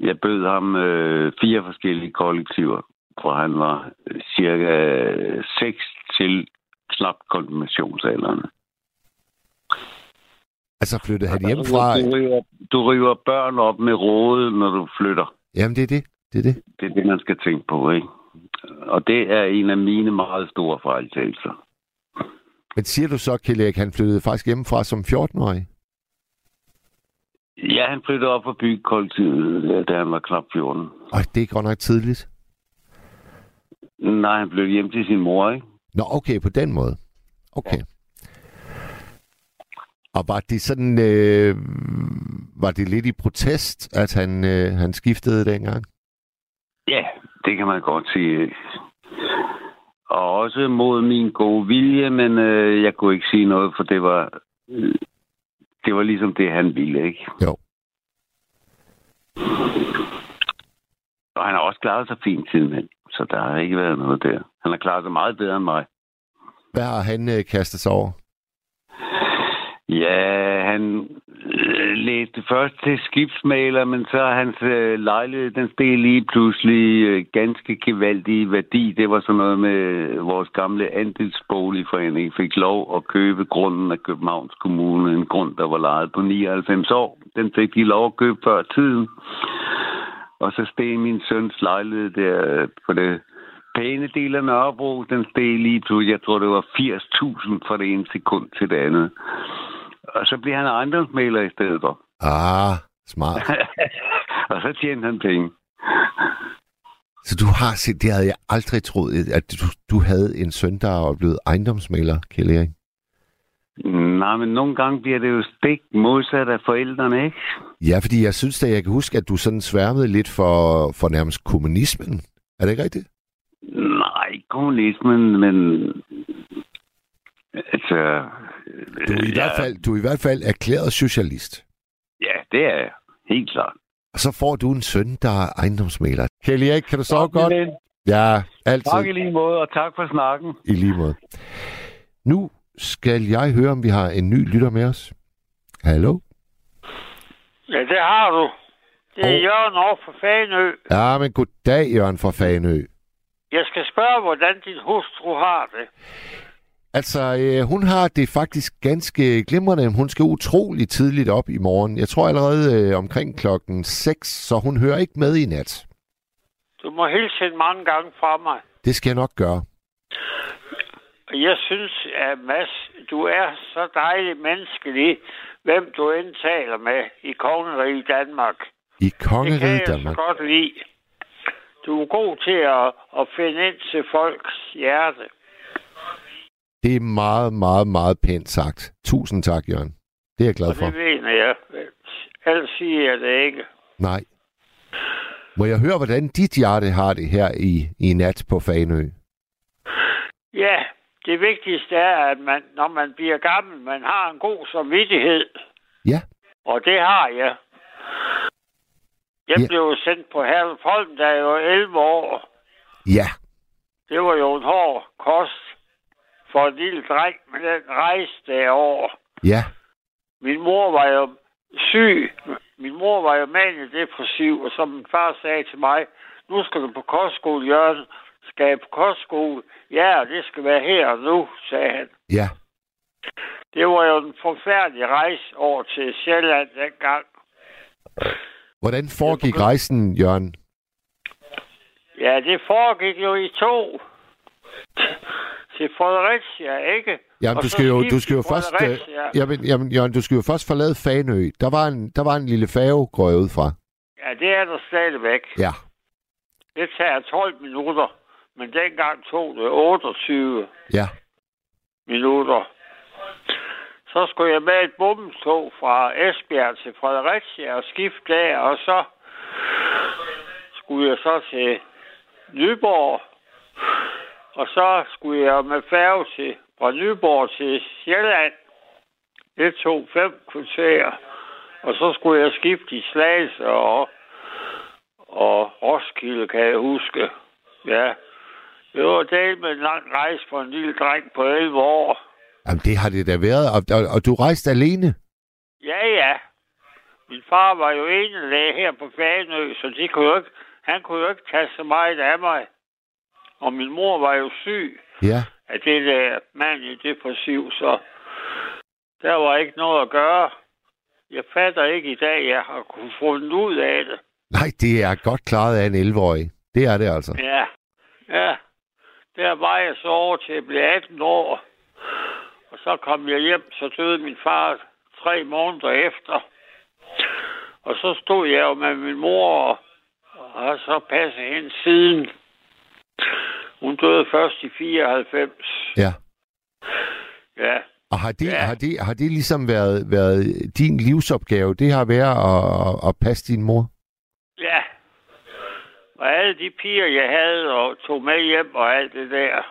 A: Jeg bød ham øh, fire forskellige kollektiver, hvor han var øh, cirka 6 til knap konfirmationsalderen.
C: Altså flyttede han hjemmefra?
A: Du river, du river børn op med rådet, når du flytter.
C: Jamen, det er det. Det er det.
A: Det er det, man skal tænke på, ikke? Og det er en af mine meget store fejltagelser.
C: Men siger du så, Kjell han flyttede faktisk hjemmefra som 14-årig?
A: Ja, han flyttede op på byggekollektivet, da han var knap 14.
C: Og det er godt nok tidligt.
A: Nej, han flyttede hjem til sin mor, ikke?
C: Nå, okay, på den måde. Okay. Og var det sådan, øh, var det lidt i protest, at han, øh, han skiftede dengang?
A: Ja, det kan man godt sige. Og også mod min gode vilje, men øh, jeg kunne ikke sige noget, for det var, øh, det var ligesom det, han ville, ikke?
C: Jo.
A: Og han har også klaret sig fint sidenhen, så der har ikke været noget der. Han har klaret sig meget bedre end mig.
C: Hvad har han øh, kastet sig over?
A: Ja, han øh, læste først til skibsmaler, men så hans øh, lejlighed, den steg lige pludselig øh, ganske gevaldig værdi. Det var sådan noget med øh, vores gamle andelsboligforening fik lov at købe grunden af Københavns Kommune. En grund, der var lejet på 99 år. Den fik de lov at købe før tiden. Og så steg min søns lejlighed der øh, på det pæne del af Nørrebro. Den steg lige pludselig, jeg tror det var 80.000 fra det ene sekund til det andet. Og så bliver han ejendomsmaler i stedet for.
C: Ah, smart. [LAUGHS]
A: og så tjener han penge.
C: Så du har set, det havde jeg aldrig troet, at du, du havde en søn, der er blevet ejendomsmaler, Kjell Erik.
A: Nej, men nogle gange bliver det jo stik modsat af forældrene, ikke?
C: Ja, fordi jeg synes da, jeg kan huske, at du sådan sværmede lidt for, for nærmest kommunismen. Er det ikke rigtigt?
A: Nej, kommunismen, men... Altså...
C: Du er, i
A: ja,
C: hvert fald, du er i hvert fald erklæret socialist.
A: Ja, det er jeg. Helt klart.
C: Og så får du en søn, der er ejendomsmaler. Kjell Erik, kan du sove godt?
A: Ven.
C: Ja, altid.
A: Tak i lige måde, og tak for snakken.
C: I lige måde. Nu skal jeg høre, om vi har en ny lytter med os. Hallo?
E: Ja, det har du. Det er
C: Åh.
E: Jørgen over for Fanø.
C: Ja, men goddag, Jørgen fra Fanø.
E: Jeg skal spørge, hvordan din hustru har det.
C: Altså, øh, hun har det faktisk ganske glimrende. Hun skal utrolig tidligt op i morgen. Jeg tror allerede øh, omkring klokken 6, så hun hører ikke med i nat.
E: Du må hilse hende mange gange fra mig.
C: Det skal jeg nok gøre.
E: Jeg synes, at Mads, du er så dejlig menneskelig, hvem du end taler med i kongeriget Danmark.
C: I
E: Det kan
C: kongeriget
E: jeg
C: Danmark.
E: så godt lide. Du er god til at, at finde ind til folks hjerte.
C: Det er meget, meget, meget pænt sagt. Tusind tak, Jørgen. Det er jeg glad
E: Og
C: for.
E: det mener jeg. Ellers siger jeg det ikke.
C: Nej. Må jeg høre, hvordan dit hjerte har det her i, i nat på Fanø?
E: Ja, det vigtigste er, at man, når man bliver gammel, man har en god samvittighed.
C: Ja.
E: Og det har jeg. Jeg
C: Ja.
E: blev sendt på Herlufholm, da jeg var 11 år.
C: Ja.
E: Det var jo en hård kost for en lille dreng med den rejse derovre.
C: Ja.
E: Min mor var jo syg. Min mor var jo depressiv, og som min far sagde til mig, nu skal du på kostskole, Jørgen. Skal jeg på kostskole? Ja, det skal være her og nu, sagde han.
C: Ja.
E: Det var jo en forfærdelig rejse over til Sjælland dengang.
C: Hvordan foregik rejsen, Jørgen?
E: Ja, det foregik jo i to. Til Fredericia, ikke?
C: Jamen,
E: Og
C: du skal jo, du skal jo først... Øh, jamen, jamen, Jørgen, du skal jo først forlade Fanø. Der var en, der var en lille færge, går jeg ud fra.
E: Ja, det er der stadigvæk.
C: Ja.
E: Det tager 12 minutter, men dengang tog det 28
C: Ja.
E: minutter. Så skulle jeg med et bommeltog fra Esbjerg til Fredericia og skifte der, og så skulle jeg så til Nyborg, og så skulle jeg med færge til, fra Nyborg til Sjælland. Det tog fem kvarter, og så skulle jeg skifte i Slagelse og, og Roskilde, kan jeg huske. Ja, det var del med en lang rejse for en lille dreng på 11 år.
C: Jamen, det har det da været. Og, og, og du rejste alene?
E: Ja, ja. Min far var jo enelæge her på Fanø, så de kunne jo ikke, han kunne jo ikke tage så meget af mig. Og min mor var jo syg
C: Ja.
E: af det der depressiv, så der var ikke noget at gøre. Jeg fatter ikke i dag, jeg har kunnet fundet ud af det.
C: Nej, det er godt klaret af en 11-årig. Det er det altså.
E: Ja, ja. Der var jeg så over til at blive 18 år. Og så kom jeg hjem, så døde min far tre måneder efter. Og så stod jeg jo med min mor og, og har så passet hende siden. Hun døde først i 94.
C: Ja.
E: Ja,
C: Og har det,
E: Ja.
C: har det, har det ligesom været, været din livsopgave? Det har været at, at, passe din mor?
E: ja. Og alle de piger, jeg havde og tog med hjem og alt det der.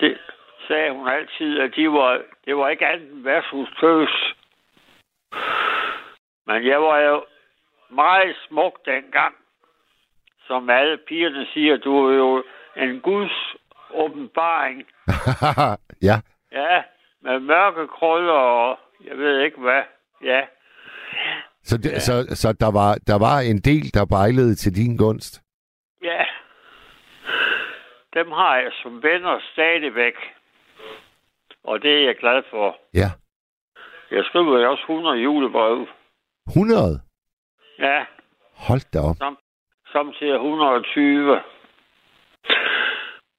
E: Det sagde hun altid, at de var, det var ikke andet end værtshus tøs. Men jeg var jo meget smuk dengang. Som alle pigerne siger, du er jo en Guds åbenbaring. [LAUGHS]
C: ja.
E: Ja, med mørke krøller og jeg ved ikke hvad. Ja,
C: Så, det, ja. så, så der, var, der var en del, der bejlede til din gunst?
E: ja. Dem har jeg som venner stadigvæk. Og det er jeg glad for.
C: Ja.
E: Jeg skriver jo også 100 julebrev.
C: 100?
E: Ja,
C: Hold da op.
E: samtidig 120.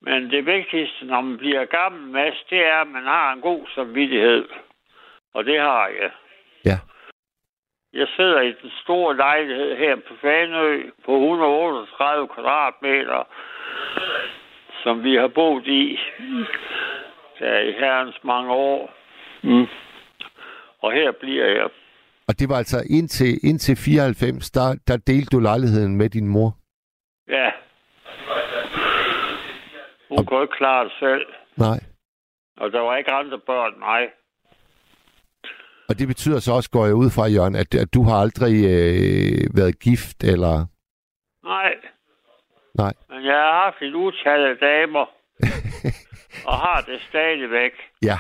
E: Men det vigtigste, når man bliver gammel, Mads, det er, at man har en god samvittighed. Og det har jeg.
C: Ja.
E: Jeg sidder i den store lejlighed her på Fanø på 138 kvadratmeter, som vi har boet i der i herrens mange år. Mm. Og her bliver jeg.
C: Og det var altså indtil, indtil 94, der, der delte du lejligheden med din mor?
E: Ja. Hun kunne ikke klare det selv.
C: Nej.
E: Og der var ikke andre børn mig.
C: Og det betyder så også, går jeg ud fra, Jørgen, at, at du har aldrig øh, været gift, eller...
E: Nej.
C: Nej.
E: Men jeg har haft et utal af damer. [LAUGHS] og har det stadigvæk.
C: Ja.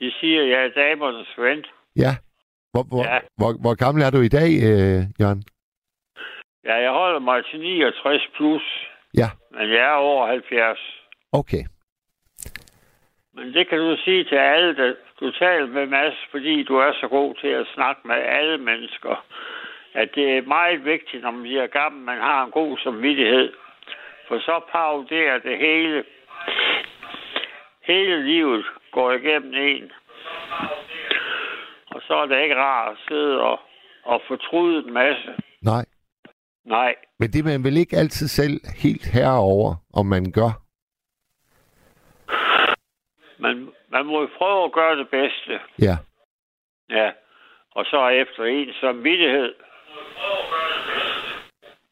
E: De siger, at jeg er damernes ven.
C: Ja. Hvor, hvor,
E: Ja.
C: hvor, hvor gammel er du i dag, øh, Jørgen?
E: Ja, jeg holder mig til 69 plus.
C: Ja.
E: Men jeg er over 70.
C: Okay.
E: Men det kan du sige til alle, der du taler med Mads, fordi du er så god til at snakke med alle mennesker. At det er meget vigtigt, når man bliver gammel, man har en god samvittighed. For så pauderer det hele. Hele livet går igennem en. Og så er det ikke rart at sidde og, og fortryde en masse.
C: Nej.
E: Nej,
C: Men det er man vel ikke altid selv helt herover, om man gør.
E: men man må jo prøve at gøre det bedste.
C: Ja.
E: Ja. Og så efter en samvittighed.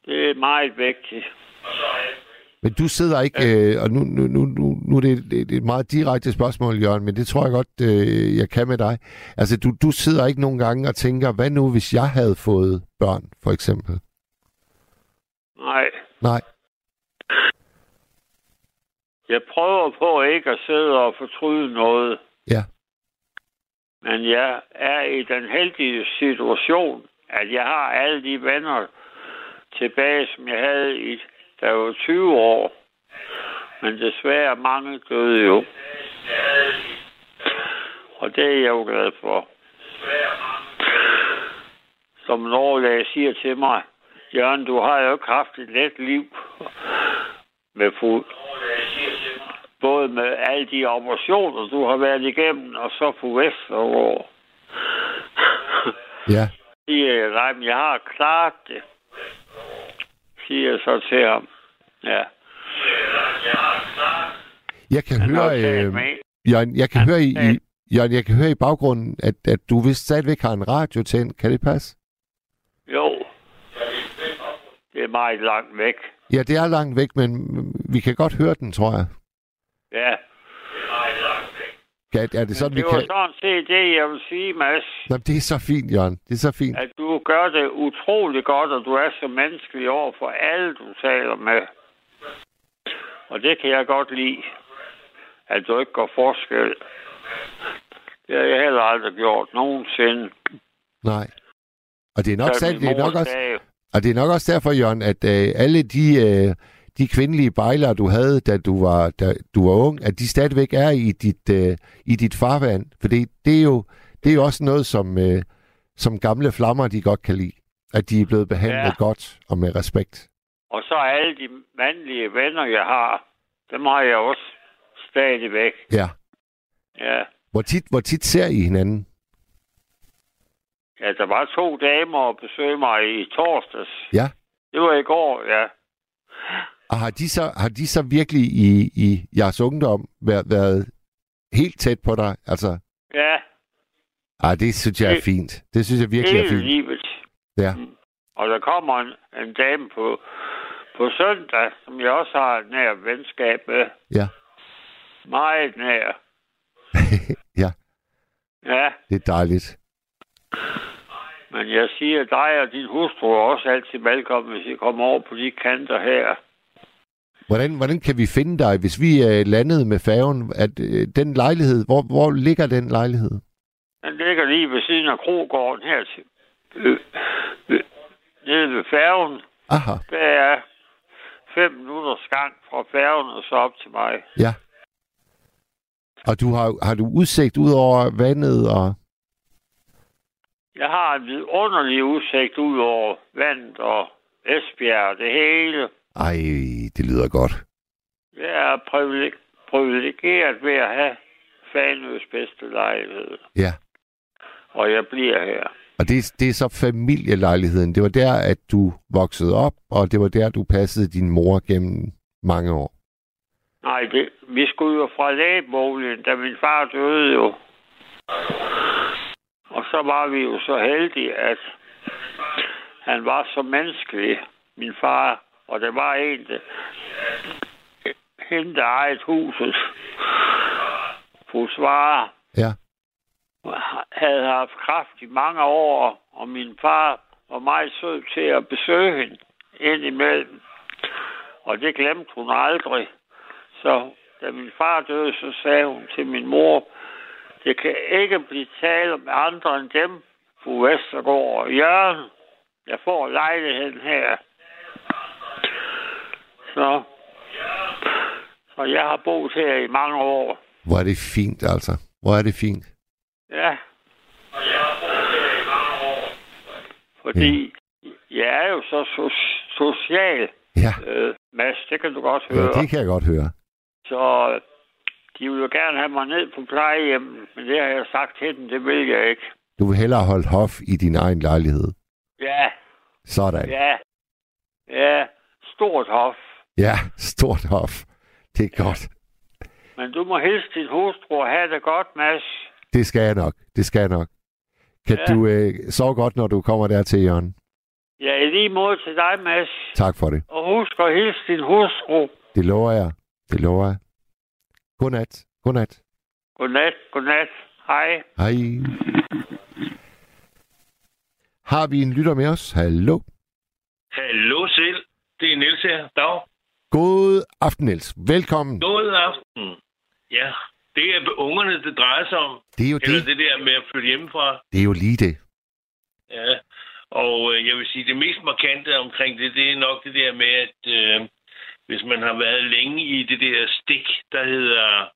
E: Det er meget vigtigt.
C: Men du sidder ikke, øh, og nu, nu, nu, nu, nu er det et, et meget direkte spørgsmål, Jørgen, men det tror jeg godt, øh, jeg kan med dig. Altså, du, du sidder ikke nogen gange og tænker, hvad nu, hvis jeg havde fået børn, for eksempel?
E: Nej.
C: Nej.
E: Jeg prøver på ikke at sidde og fortryde noget.
C: Ja.
E: Men jeg er i den heldige situation, at jeg har alle de venner tilbage, som jeg havde i, da jeg var 20 år. Men desværre mange døde jo. Og det er jeg jo glad for. Som en overlæge siger til mig, Jørgen, du har jo ikke haft et let liv med fod. Både med alle de operationer, du har været igennem, og så på Vestergaard. [LAUGHS]
C: Ja.
E: siger jeg, nej, men jeg har klaret det. Siger jeg så til ham. Ja.
C: Jeg kan
E: Han
C: høre, øh. Jørgen, jeg kan
E: Han
C: høre i, i, Jørgen, jeg kan høre i baggrunden, at, at du vist stadigvæk har en radio tændt. Kan det passe?
E: Jo. Det er meget langt væk.
C: Ja, det er langt væk, men vi kan godt høre den, tror jeg.
E: Ja.
C: Kan, er det sådan, vi
E: det var
C: kan...
E: sådan set det, jeg vil sige, Mads.
C: Nå, det er så fint, Jørgen. Det er så fint.
E: At du gør det utrolig godt, og du er så menneskelig over for alle, du taler med. Og det kan jeg godt lide. At du ikke går forskel. Det har jeg heller aldrig gjort nogensinde.
C: Nej. Og det er nok, sandt, det er nok også, og det er nok også derfor, Jørgen, at øh, alle de, øh, de kvindelige bejlere, du havde, da du var, da du var ung, at de stadigvæk er i dit, øh, i dit farvand. For det er jo, det er jo også noget, som, øh, som gamle flammer, de godt kan lide. At de er blevet behandlet
E: Ja.
C: godt og med respekt.
E: Og så alle de mandlige venner, jeg har, dem har jeg også stadigvæk.
C: Ja.
E: Ja.
C: Hvor tit, hvor tit ser I hinanden?
E: Ja, der var to damer og besøgte mig i torsdags.
C: Ja.
E: Det var i går, ja.
C: Og har de så, har de så virkelig i, i jeres ungdom været, været helt tæt på dig? Altså,
E: Ja,
C: ah, det synes jeg er fint. Det synes jeg virkelig er fint.
E: livet.
C: Ja.
E: Mm. Og der kommer en, en dame på, på søndag, som jeg også har et nær venskab med.
C: Ja.
E: Meget nær. [LAUGHS]
C: ja,
E: Ja,
C: det er dejligt.
E: men jeg siger, dig og din hustru er også altid velkommen, hvis I kommer over på de kanter her.
C: Hvordan, hvordan kan vi finde dig, hvis vi er landet med færgen? At, øh, den lejlighed, hvor, hvor ligger den lejlighed?
E: Den ligger lige ved siden af Krogården her til, øh, øh, nede ved færgen.
C: Aha,
E: Der er fem minutters gang fra færgen og så op til mig.
C: ja. Og du har, har du udsigt ud over vandet og...
E: Jeg har en vidunderlig udsigt ud over vandet og Esbjerg og det hele.
C: Ej, det lyder godt.
E: Jeg er privileg- privilegeret ved at have Fanøs bedste lejlighed.
C: Ja.
E: Og jeg bliver her.
C: Og det, det er så familielejligheden. Det var der, at du voksede op, og det var der, du passede din mor gennem mange år.
E: Nej, det, vi skulle jo fra lægeboligen, da min far døde jo. Og så var vi jo så heldige, at han var så menneskelig, min far. Og det var en, der, hende, der ejede huset. Fru Svare
C: Ja.
E: havde haft kraft i mange år, og min far var meget sød til at besøge hende indimellem. Og det glemte hun aldrig. Så da min far døde, så sagde hun til min mor, det kan ikke blive tale med andre end dem, fru Vestergaard og Jørgen. Jeg får lejligheden her. Så, så jeg har boet her i mange år.
C: Hvor er det fint, altså. Hvor er det fint.
E: Ja. Fordi jeg er jo så so- social,
C: Ja,
E: øh, Mads, det kan du godt
C: ja,
E: høre.
C: det kan jeg godt høre.
E: Så de vil jo gerne have mig ned på plejehjem, men det har jeg sagt til dem, det vil jeg ikke.
C: Du vil hellere holde hof i din egen lejlighed.
E: Ja,
C: Sådan.
E: ja, ja, stort hof.
C: Ja, stort hof. Det er godt.
E: Men du må hilse din hustru og have det godt, Mads.
C: Det skal jeg nok. Det skal jeg nok. Kan
E: Ja.
C: du øh, sove godt, når du kommer der til, Jørgen?
E: Ja, i lige måde til dig, Mads.
C: Tak for det.
E: Og husk at hilse din hustru.
C: Det lover jeg. Det lover jeg. Godnat. Godnat.
E: Godnat, godnat. Hej.
C: Hej. Har vi en lytter med os? Hallo.
F: Hallo selv. Det er Niels her. Dag.
C: God aften, Niels. Velkommen.
F: God aften. Ja, det er ungerne, det drejer sig om.
C: Det er jo
F: Eller
C: det.
F: det der med at flytte hjemmefra.
C: Det er jo lige det.
F: Ja. Og øh, jeg vil sige, det mest markante omkring det, det er nok det der med, at øh, hvis man har været længe i det der stik, der hedder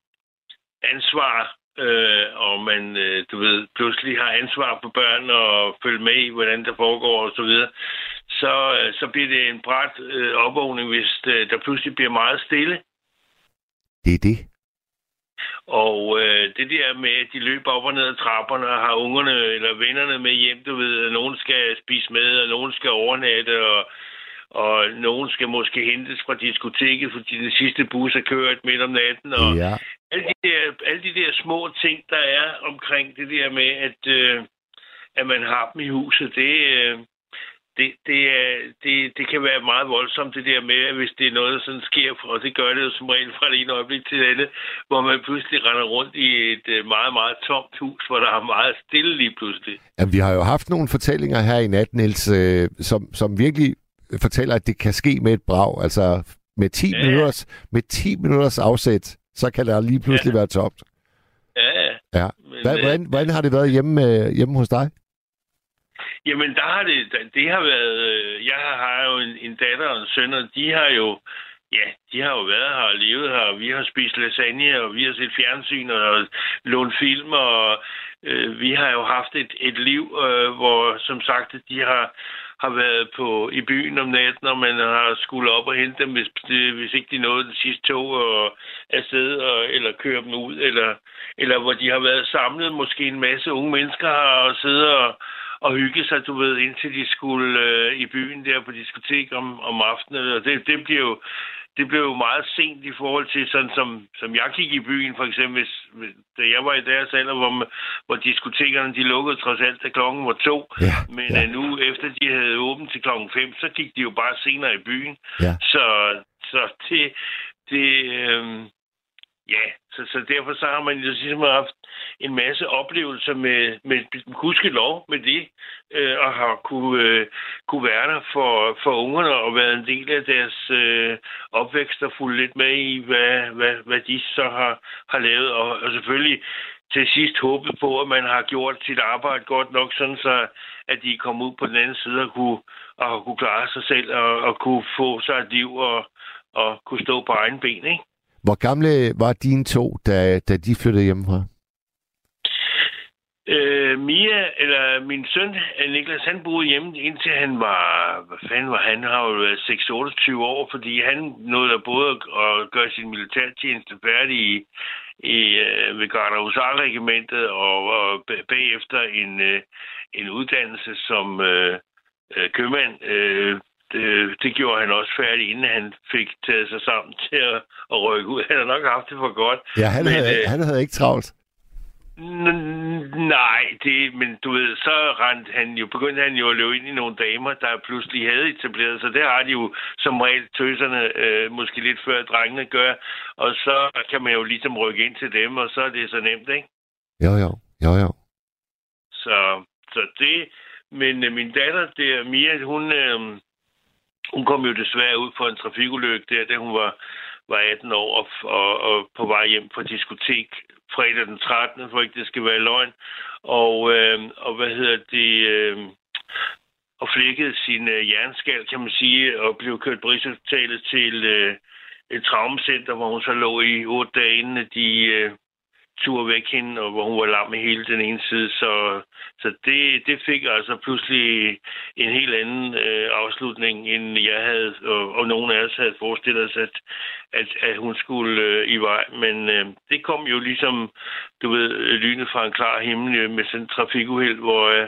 F: ansvar, øh, og man, øh, du ved, pludselig har ansvar for børn og følge med i, hvordan det foregår og så videre, så, øh, så bliver det en bræt øh, opvågning, hvis øh, der pludselig bliver meget stille.
C: Det er det.
F: Og øh, det der med, at de løber op og ned ad trapperne og har ungerne eller vennerne med hjem, du ved, at nogen skal spise med, og nogen skal overnatte, og, og nogen skal måske hentes fra diskoteket, fordi den sidste bus er kørt midt om natten, og
C: Ja.
F: alle de, der, alle de der små ting, der er omkring det der med, at, øh, at man har dem i huset, det, øh, det, det, er, det, det kan være meget voldsomt, det der med, at hvis det er noget, der sådan sker, og det gør det jo som regel fra det ene øjeblik til det andet, hvor man pludselig render rundt i et øh, meget, meget tomt hus, hvor der er meget stille lige pludselig.
C: Ja, vi har jo haft nogle fortællinger her i nat, Niels, øh, som, som virkelig fortæller, at det kan ske med et brag. Altså med 10,
F: Ja.
C: minutters, med 10 minutters afsæt, så kan der lige pludselig ja. være tomt.
F: Ja, ja.
C: Hvad,
F: øh,
C: hvordan, hvordan har det været hjemme, øh, hjemme hos dig?
F: Jamen, der har det, det har været, øh, jeg har jo en, en datter og en søn, og de har jo, ja, de har jo været her og levet her, og vi har spist lasagne, og vi har set fjernsyn og lånt film, og øh, vi har jo haft et, et liv, øh, hvor som sagt, de har, har været på i byen om natten, og man har skulle op og hente dem, hvis, hvis ikke de nåede det sidste tog og afsted, og, eller køre dem ud, eller, eller hvor de har været samlet, måske en masse unge mennesker har og siddet og, og hygge sig, du ved, indtil de skulle øh, i byen der på diskotek om, om aftenen. Og det, det bliver jo det blev jo meget sent i forhold til sådan, som, som jeg gik i byen, for eksempel, hvis, da jeg var i deres alder, hvor, hvor diskotekerne, de lukkede trods alt, da klokken var to.
C: Ja,
F: Men
C: ja.
F: ja. nu, efter de havde åbent til klokken fem, så gik de jo bare senere i byen.
C: Ja.
F: Så, så det, det, øh, ja, så, så derfor så har man jo ligesom haft en masse oplevelser med, med lov med det, øh, og har kunne, øh, kunne være der for, for ungerne og været en del af deres øh, opvækst og fulgt lidt med i, hvad, hvad, hvad de så har, har lavet. Og, og selvfølgelig til sidst håbet på, at man har gjort sit arbejde godt nok, sådan så at de kom ud på den anden side og kunne, og kunne klare sig selv og, og kunne få sig et liv og, og kunne stå på egen ben, ikke?
C: Hvor gamle var dine to, da, da de flyttede hjemmefra?
F: Øh, Mia, eller min søn, øh, Niklas, han boede hjemme indtil han var, hvad fanden var han, har jo været 6-28 år, fordi han nåede at både at gøre sin militærtjeneste færdig i, i øh, ved Gardehusar-regimentet og, og bagefter en, øh, en uddannelse som øh, øh købmand øh, det, det gjorde han også færdig, inden han fik taget sig sammen til at, at rykke ud. Han har nok haft det for godt.
C: Ja, han, men, havde, øh, han havde ikke travlt.
F: Nej, det, men du ved, så rent han jo, begyndte han jo at løbe ind i nogle damer, der pludselig havde etableret sig. Det har de jo som regel tøserne øh, måske lidt før drengene gør. Og så kan man jo ligesom rykke ind til dem, og så er det så nemt, ikke?
C: Jo, jo. Jo, jo.
F: Så, så det... Men øh, min datter, der, Mia, hun... Øh, hun kom jo desværre ud for en trafikulykke der, da hun var, var 18 år og, og, og på vej hjem fra diskotek fredag den 13., for ikke det skal være løgn. Og, øh, og hvad hedder det... Øh, og flækkede sin øh, jernskal, kan man sige, og blev kørt på Rigshospitalet til øh, et traumacenter, hvor hun så lå i otte dage, inden de, øh, tur væk hende, og hvor hun var lam med hele den ene side. Så, så det, det fik altså pludselig en helt anden øh, afslutning, end jeg havde, og, og nogen af os havde forestillet os, at, at, at hun skulle øh, i vej. Men øh, det kom jo ligesom, du ved, lynet fra en klar himmel øh, med sådan en trafikuheld, hvor, øh,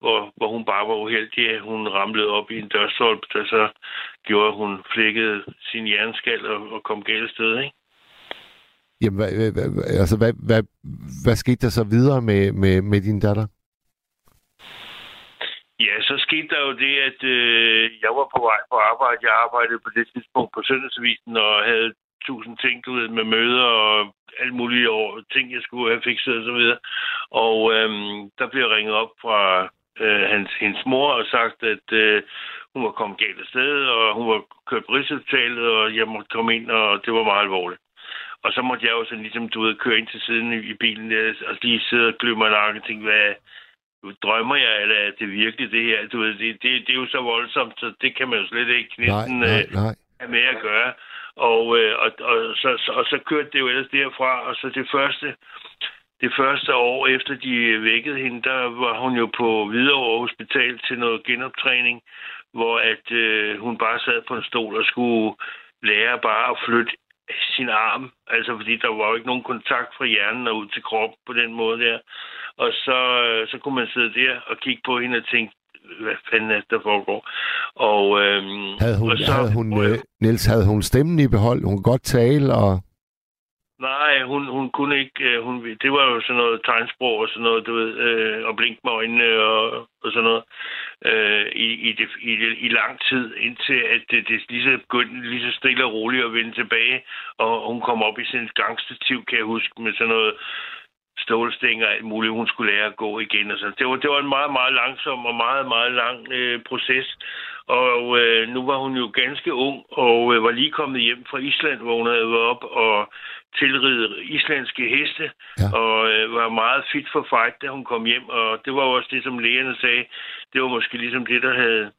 F: hvor, hvor hun bare var uheldig, at hun ramlede op i en dørstolp, der så gjorde, at hun flækkede sin jernskal og, og kom galt sted, ikke?
C: Jamen, hvad, hvad, altså, hvad, hvad, hvad skete der så videre med, med, med din datter?
F: Ja, så skete der jo det, at øh, jeg var på vej på arbejde. Jeg arbejdede på det tidspunkt på Søndagsavisen og havde tusind ting, du ved, med møder og alt muligt over ting, jeg skulle have fikset og så videre. Og øhm, der blev ringet op fra øh, hans, hendes mor og sagt, at øh, hun var kommet galt af sted, og hun var kørt på Rigshospitalet, og jeg måtte komme ind, og det var meget alvorligt. Og så måtte jeg jo sådan ligesom, du ved, køre ind til siden i, bilen der, og lige sidde og klø mig nakken og tænke, hvad, drømmer jeg, eller er det virkelig det her? Du ved, det, det, det er jo så voldsomt, så det kan man jo slet ikke næsten
C: nej, nej, nej.
F: have med at gøre. Og, øh, og, og, så, så, og så kørte det jo ellers derfra, og så det første, det første år efter de vækkede hende, der var hun jo på Hvidovre Hospital til noget genoptræning, hvor at øh, hun bare sad på en stol og skulle lære bare at flytte sin arm, altså fordi der var jo ikke nogen kontakt fra hjernen og ud til kroppen på den måde der. Og så, øh, så kunne man sidde der og kigge på hende og tænke, hvad fanden er der foregår? Og, øhm,
C: havde hun,
F: og
C: så, havde hun, øh, Niels, havde hun stemmen i behold? Hun kunne godt tale og...
F: Nej, hun, hun kunne ikke. Øh, hun, det var jo sådan noget tegnsprog og sådan noget, du ved, øh, og blink med øjnene og, og sådan noget øh, i, i, det, i, i lang tid, indtil at det, det lige så begyndte lige så stille og roligt at vende tilbage, og hun kom op i sin gangstativ, kan jeg huske, med sådan noget stålsting og alt muligt, hun skulle lære at gå igen. Og så. Det, var, det var en meget, meget langsom og meget, meget lang øh, proces. Og øh, nu var hun jo ganske ung og øh, var lige kommet hjem fra Island, hvor hun havde været op og tilride islandske heste, ja. og øh, var meget fit for fight, da hun kom hjem. Og det var også det, som lægerne sagde. Det var måske ligesom det, der havde,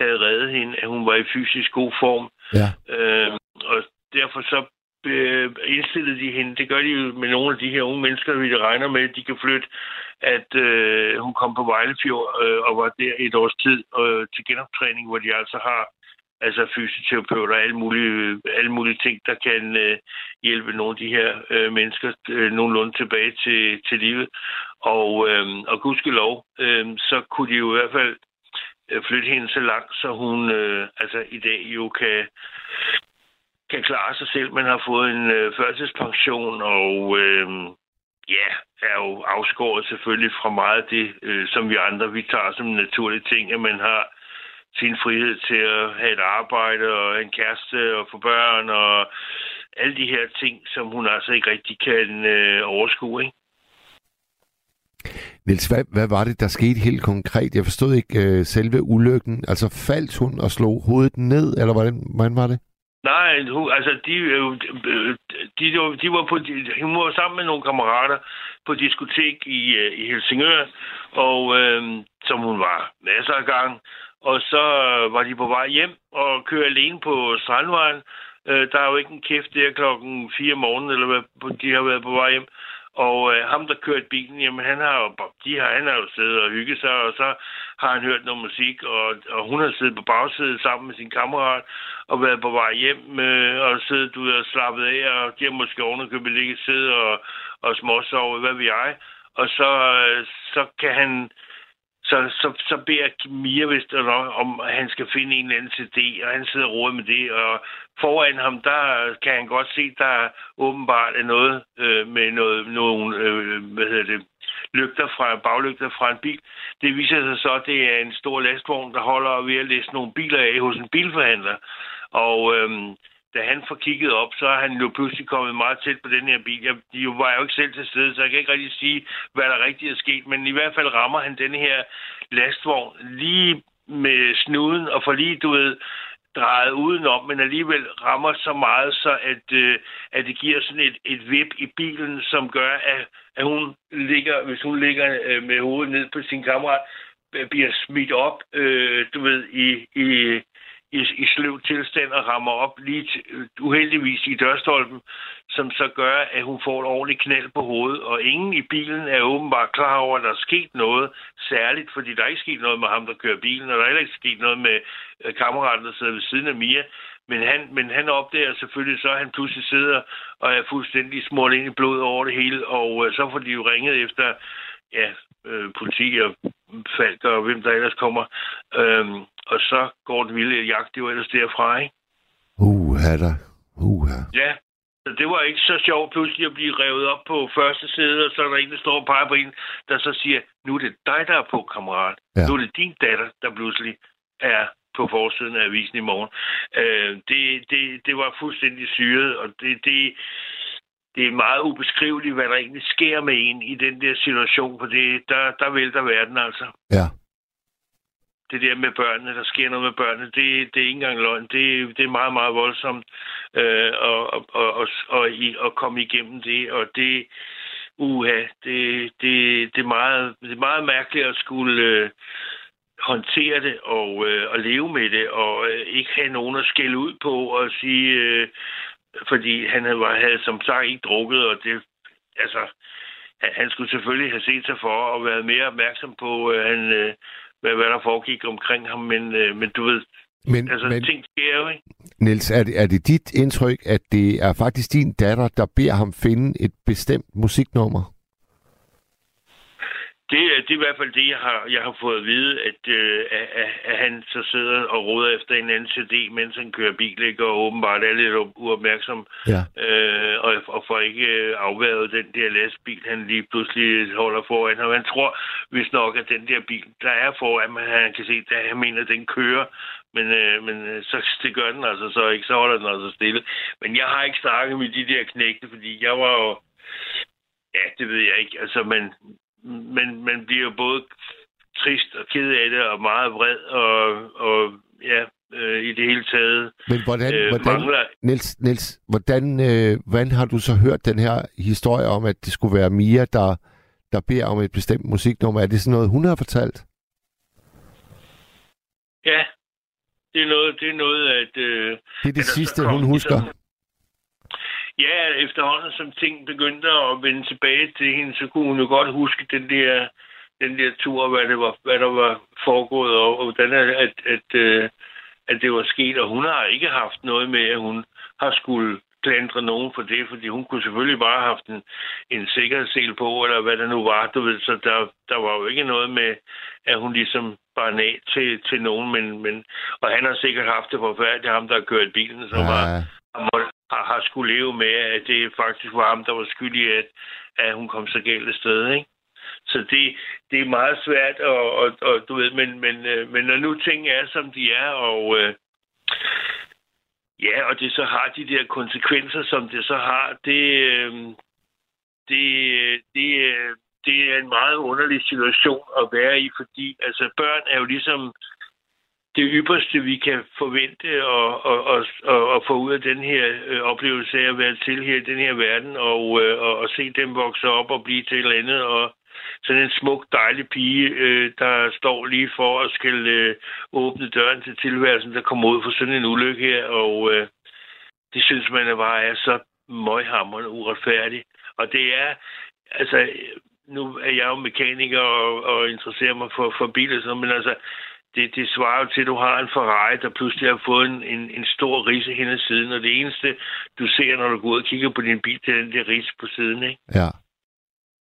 F: havde reddet hende, at hun var i fysisk god form.
C: Ja.
F: Øh, og derfor så øh, indstillede de hende. Det gør de jo med nogle af de her unge mennesker, vi regner med, at de kan flytte, at øh, hun kom på Vejlefjord øh, og var der et års tid øh, til genoptræning, hvor de altså har altså fysioterapeuter og alle mulige, alle mulige ting, der kan øh, hjælpe nogle af de her øh, mennesker øh, nogenlunde tilbage til, til livet. Og, øh, og gudskelov, øh, så kunne de jo i hvert fald øh, flytte hende så langt, så hun øh, altså i dag jo kan kan klare sig selv. Man har fået en øh, førtidspension, og øh, ja, er jo afskåret selvfølgelig fra meget af det, øh, som vi andre vi tager som naturlige ting, at man har sin frihed til at have et arbejde og en kæreste og få børn og alle de her ting, som hun altså ikke rigtig kan øh, overskue. Ikke?
C: Niels, hvad, hvad var det, der skete helt konkret? Jeg forstod ikke øh, selve ulykken. Altså faldt hun og slog hovedet ned, eller hvordan, hvordan var det?
F: Nej, hun, altså de, øh, de, de, de var på, hun var sammen med nogle kammerater på diskotek i, øh, i Helsingør, og øh, som hun var masser af gang. Og så øh, var de på vej hjem og kørte alene på Strandvejen. Øh, der er jo ikke en kæft der klokken 4 om morgenen, eller hvad, de har været på vej hjem. Og øh, ham, der kørte bilen, jamen han har jo, de har, han har jo siddet og hygget sig, og så har han hørt noget musik, og, og hun har siddet på bagsædet sammen med sin kammerat, og været på vej hjem, øh, og siddet ud og slappet af, og de har måske ovenikøbet ligget siddet og, og småsovet, hvad ved jeg. Og så, øh, så kan han så, så, så beder Mia vist nok, om at han skal finde en eller anden CD, og han sidder og med det, og foran ham, der kan han godt se, der åbenbart er noget øh, med noget, nogle, øh, hvad hedder det, lygter fra, baglygter fra en bil. Det viser sig så, at det er en stor lastvogn, der holder ved at læse nogle biler af hos en bilforhandler. Og øhm, da han får kigget op, så er han jo pludselig kommet meget tæt på den her bil. Jeg, de var jo ikke selv til stede, så jeg kan ikke rigtig sige, hvad der rigtigt er sket. Men i hvert fald rammer han den her lastvogn lige med snuden, og får lige, du ved, drejet udenom, men alligevel rammer så meget, så at, øh, at det giver sådan et, et vip i bilen, som gør, at, at hun ligger, hvis hun ligger øh, med hovedet ned på sin kammerat, øh, bliver smidt op, øh, du ved, i, i, i, i sløv tilstand og rammer op lige uheldigvis i dørstolpen, som så gør, at hun får et ordentligt knald på hovedet. Og ingen i bilen er åbenbart klar over, at der er sket noget særligt, fordi der er ikke sket noget med ham, der kører bilen, og der er heller ikke sket noget med øh, kammeraten, der sidder ved siden af Mia. Men han, men han opdager selvfølgelig så, at han pludselig sidder og er fuldstændig smurt ind i blod over det hele, og øh, så får de jo ringet efter ja, øh, politi og falker og hvem der ellers kommer. Øhm, og så går den vilde jagt jo ellers derfra, ikke?
C: Uh, der. Uh,
F: Ja, så det var ikke så sjovt pludselig at blive revet op på første side, og så er der en, der står og peger på en, der så siger, nu er det dig, der er på, kammerat. Ja. Nu er det din datter, der pludselig er på forsiden af avisen i morgen. Øh, det, det, det var fuldstændig syret, og det, det, det er meget ubeskriveligt, hvad der egentlig sker med en i den der situation, for det, der, der vælter verden altså.
C: Ja.
F: Det der med børnene, der sker noget med børnene, det, det er ikke engang løgn. Det, det er meget, meget voldsomt øh, at, at, at, at, at komme igennem det, og det, uha, det, det, det, er meget, det er meget mærkeligt at skulle øh, håndtere det og, øh, og leve med det, og øh, ikke have nogen at skælde ud på og sige, øh, fordi han havde, havde som sagt ikke drukket, og det, altså, han skulle selvfølgelig have set sig for og været mere opmærksom på, at han, øh, hvad, hvad der foregik omkring ham, men, øh, men du ved, men, altså, men, ting sker jo, ikke?
C: Niels, er det, er det dit indtryk, at det er faktisk din datter, der beder ham finde et bestemt musiknummer?
F: Det, det er i hvert fald det, jeg har, jeg har fået at vide, at, øh, at, at han så sidder og råder efter en anden CD, mens han kører bil, ikke? og åbenbart er lidt uopmærksom,
C: ja.
F: øh, og, og får ikke øh, afværet den der lastbil, han lige pludselig holder foran ham. Han tror hvis nok, at den der bil, der er foran, men han kan se, at han mener, at den kører, men, øh, men øh, så det gør den altså så ikke, så holder den altså stille. Men jeg har ikke snakket med de der knægte, fordi jeg var jo Ja, det ved jeg ikke. Altså, men men man bliver både trist og ked af det, og meget vred, og, og ja, øh, i det hele taget
C: Men hvordan, øh, hvordan mangler... Niels, Niels hvordan, øh, hvordan har du så hørt den her historie om, at det skulle være Mia, der, der beder om et bestemt musiknummer? Er det sådan noget, hun har fortalt?
F: Ja, det er noget, det er noget at... Øh,
C: det er det sidste, hun husker? Ligesom,
F: ja, efterhånden som ting begyndte at vende tilbage til hende, så kunne hun jo godt huske den der, den der tur, hvad, det var, hvad der var foregået, og, og hvordan at, at, at, øh, at det var sket. Og hun har ikke haft noget med, at hun har skulle klandre nogen for det, fordi hun kunne selvfølgelig bare have haft en, en sikkerhedssel på, eller hvad det nu var, du ved, så der, der var jo ikke noget med, at hun ligesom var nag til, til nogen, men, men, og han har sikkert haft det forfærdeligt, ham der har kørt bilen, som ja. var, har, har, har skulle leve med, at det faktisk var ham, der var skyldig, at, at hun kom så galt af sted, ikke? Så det, det er meget svært, og, og, og du ved, men, men, øh, men når nu ting er, som de er, og øh, ja, og det så har de der konsekvenser, som det så har, det, øh, det, det, øh, det er en meget underlig situation at være i, fordi altså, børn er jo ligesom det ypperste, vi kan forvente og, og, og, og, få ud af den her øh, oplevelse af at være til her i den her verden, og, øh, og, og se dem vokse op og blive til et eller andet, og sådan en smuk, dejlig pige, øh, der står lige for at skal øh, åbne døren til tilværelsen, der kommer ud for sådan en ulykke her, og øh, det synes man bare er så møghamrende uretfærdigt. Og det er, altså, nu er jeg jo mekaniker og, og interesserer mig for, for biler, men altså, det, det svarer jo til, at du har en Ferrari, der pludselig har fået en, en, en stor rise hen ad siden, og det eneste, du ser, når du går ud og kigger på din bil, det er den der rise på siden, ikke?
C: Ja.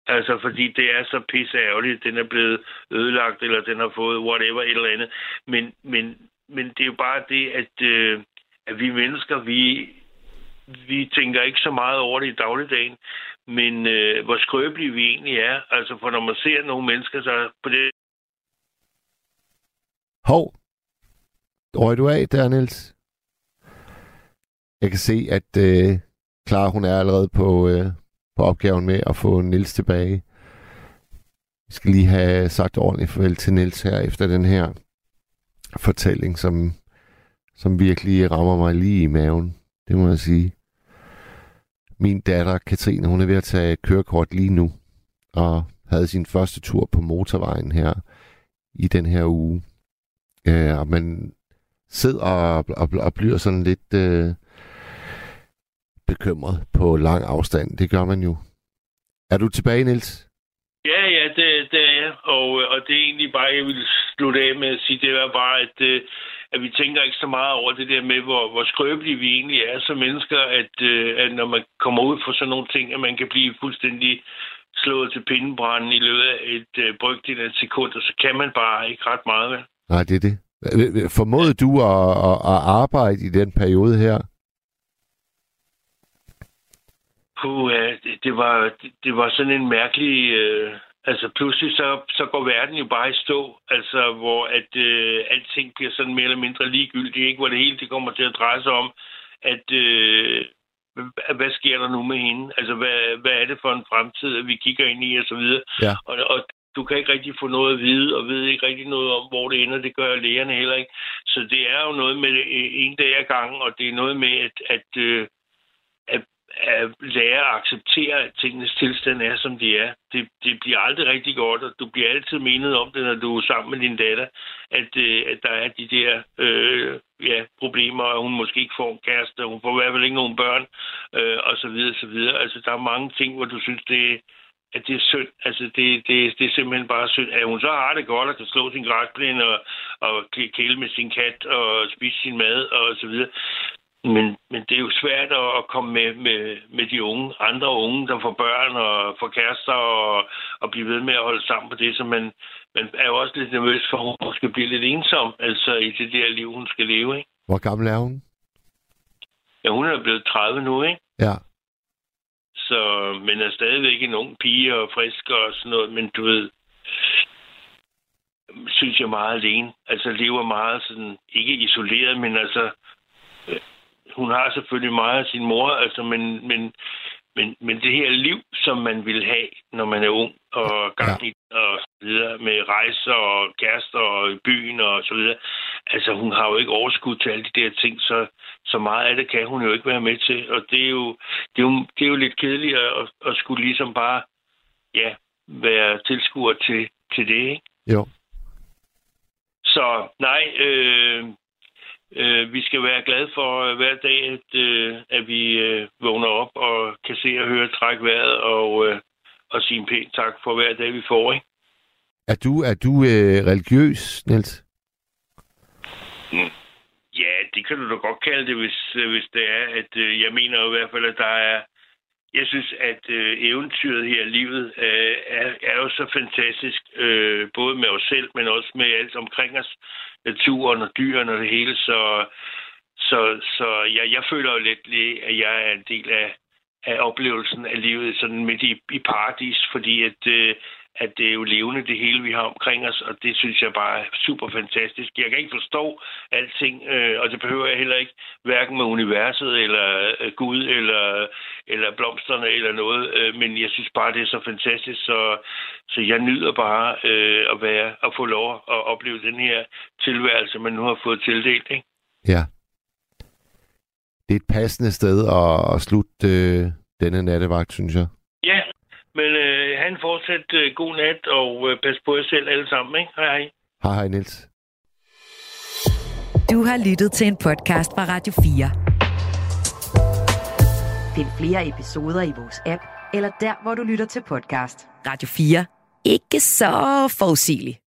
F: Altså, fordi det er så pisse ærgerligt, den er blevet ødelagt, eller den har fået whatever, et eller andet. Men, men, men det er jo bare det, at, øh, at vi mennesker, vi, vi tænker ikke så meget over det i dagligdagen, men øh, hvor skrøbelige vi egentlig er. Altså, for når man ser nogle mennesker, så på det
C: Hov. Røg du af der, Niels? Jeg kan se, at øh, Clara, hun er allerede på, øh, på opgaven med at få Niels tilbage. Vi skal lige have sagt ordentligt farvel til Niels her efter den her fortælling, som, som virkelig rammer mig lige i maven. Det må jeg sige. Min datter, Katrine, hun er ved at tage kørekort lige nu, og havde sin første tur på motorvejen her i den her uge. Øh, og man sidder og, og, og bliver sådan lidt øh, bekymret på lang afstand. Det gør man jo. Er du tilbage, Niels?
F: Ja, ja, det, det er jeg. Og, øh, og det er egentlig bare, jeg vil slutte af med at sige, det er bare, at, øh, at vi tænker ikke så meget over det der med, hvor, hvor skrøbelige vi egentlig er som mennesker, at, øh, at når man kommer ud for sådan nogle ting, at man kan blive fuldstændig slået til pindebranden i løbet af et øh, brygdel af et sekund, og så kan man bare ikke ret meget. Vel?
C: Nej, det er det. Formåede du at, at, at arbejde i den periode her?
F: Puh, det, var, det var sådan en mærkelig... Øh, altså pludselig så, så går verden jo bare i stå, altså hvor at øh, alting bliver sådan mere eller mindre ligegyldigt, ikke? Hvor det hele det kommer til at dreje sig om, at øh, hvad sker der nu med hende? Altså, hvad, hvad er det for en fremtid, at vi kigger ind i, og så videre.
C: Ja.
F: Og, og du kan ikke rigtig få noget at vide, og ved ikke rigtig noget om, hvor det ender. Det gør lægerne heller ikke. Så det er jo noget med øh, en dag ad gangen, og det er noget med, at, at, øh, at, at lære at acceptere, at tingenes tilstand er, som de er. Det, det bliver aldrig rigtig godt, og du bliver altid menet om det, når du er sammen med din datter, at, øh, at der er de der øh, ja, problemer, og hun måske ikke får en kæreste, hun får i hvert fald ikke nogen børn, øh, og så videre, så videre. Altså, der er mange ting, hvor du synes, det, at det er synd. Altså, det, det, det er simpelthen bare synd. At hun så har det godt og kan slå sin græsplæne og, og kæle med sin kat og spise sin mad og så videre. Men, men det er jo svært at komme med, med, med de unge, andre unge, der får børn og får kærester og, og blive ved med at holde sammen på det, så man, man er jo også lidt nervøs for, at hun skal blive lidt ensom, altså i det der liv, hun skal leve, ikke?
C: Hvor gammel er hun?
F: Ja, hun er blevet 30 nu, ikke?
C: Ja.
F: Så, men er stadigvæk en ung pige og frisk og sådan noget, men du ved, synes jeg meget alene. Altså lever meget sådan, ikke isoleret, men altså, øh, hun har selvfølgelig meget af sin mor, altså, men, men, men, men det her liv, som man vil have, når man er ung og gang i og så videre, med rejser og kærester og i byen og så videre. Altså, hun har jo ikke overskud til alle de der ting, så, så meget af det kan hun jo ikke være med til. Og det er jo, det er jo, det er jo lidt kedeligt at, at skulle ligesom bare, ja, være tilskuer til, til det, ikke?
C: Jo.
F: Så nej, øh, øh, vi skal være glade for øh, hver dag, at, øh, at vi øh, vågner op og kan se og høre træk vejret og, øh, og sige en pæn tak for hver dag, vi får. Ikke?
C: Er du, er du øh, religiøs, Niels?
F: Mm. Ja, det kan du da godt kalde det, hvis, øh, hvis det er. At, øh, jeg mener i hvert fald, at der er... Jeg synes, at øh, eventyret her i livet øh, er, er jo så fantastisk, øh, både med os selv, men også med alt omkring os, naturen og dyrene og det hele. Så, så, så ja, jeg føler jo lidt, at jeg er en del af, af oplevelsen af livet sådan midt i, i paradis, fordi at, øh, at det er jo levende, det hele, vi har omkring os, og det synes jeg bare er super fantastisk. Jeg kan ikke forstå alting, øh, og det behøver jeg heller ikke, hverken med universet, eller øh, Gud, eller, eller blomsterne, eller noget, øh, men jeg synes bare, det er så fantastisk, så, så jeg nyder bare øh, at være at få lov at opleve den her tilværelse, man nu har fået tildelt. Ikke?
C: Ja. Det er et passende sted at, at slutte øh, denne nattevagt, synes jeg.
F: Ja, men øh, han fortsat øh, god nat, og øh, pas på jer selv alle sammen. Ikke? Hej hej.
C: Hej hej, Niels.
B: Du har lyttet til en podcast fra Radio 4. Find flere episoder i vores app, eller der, hvor du lytter til podcast. Radio 4. Ikke så forudsigeligt.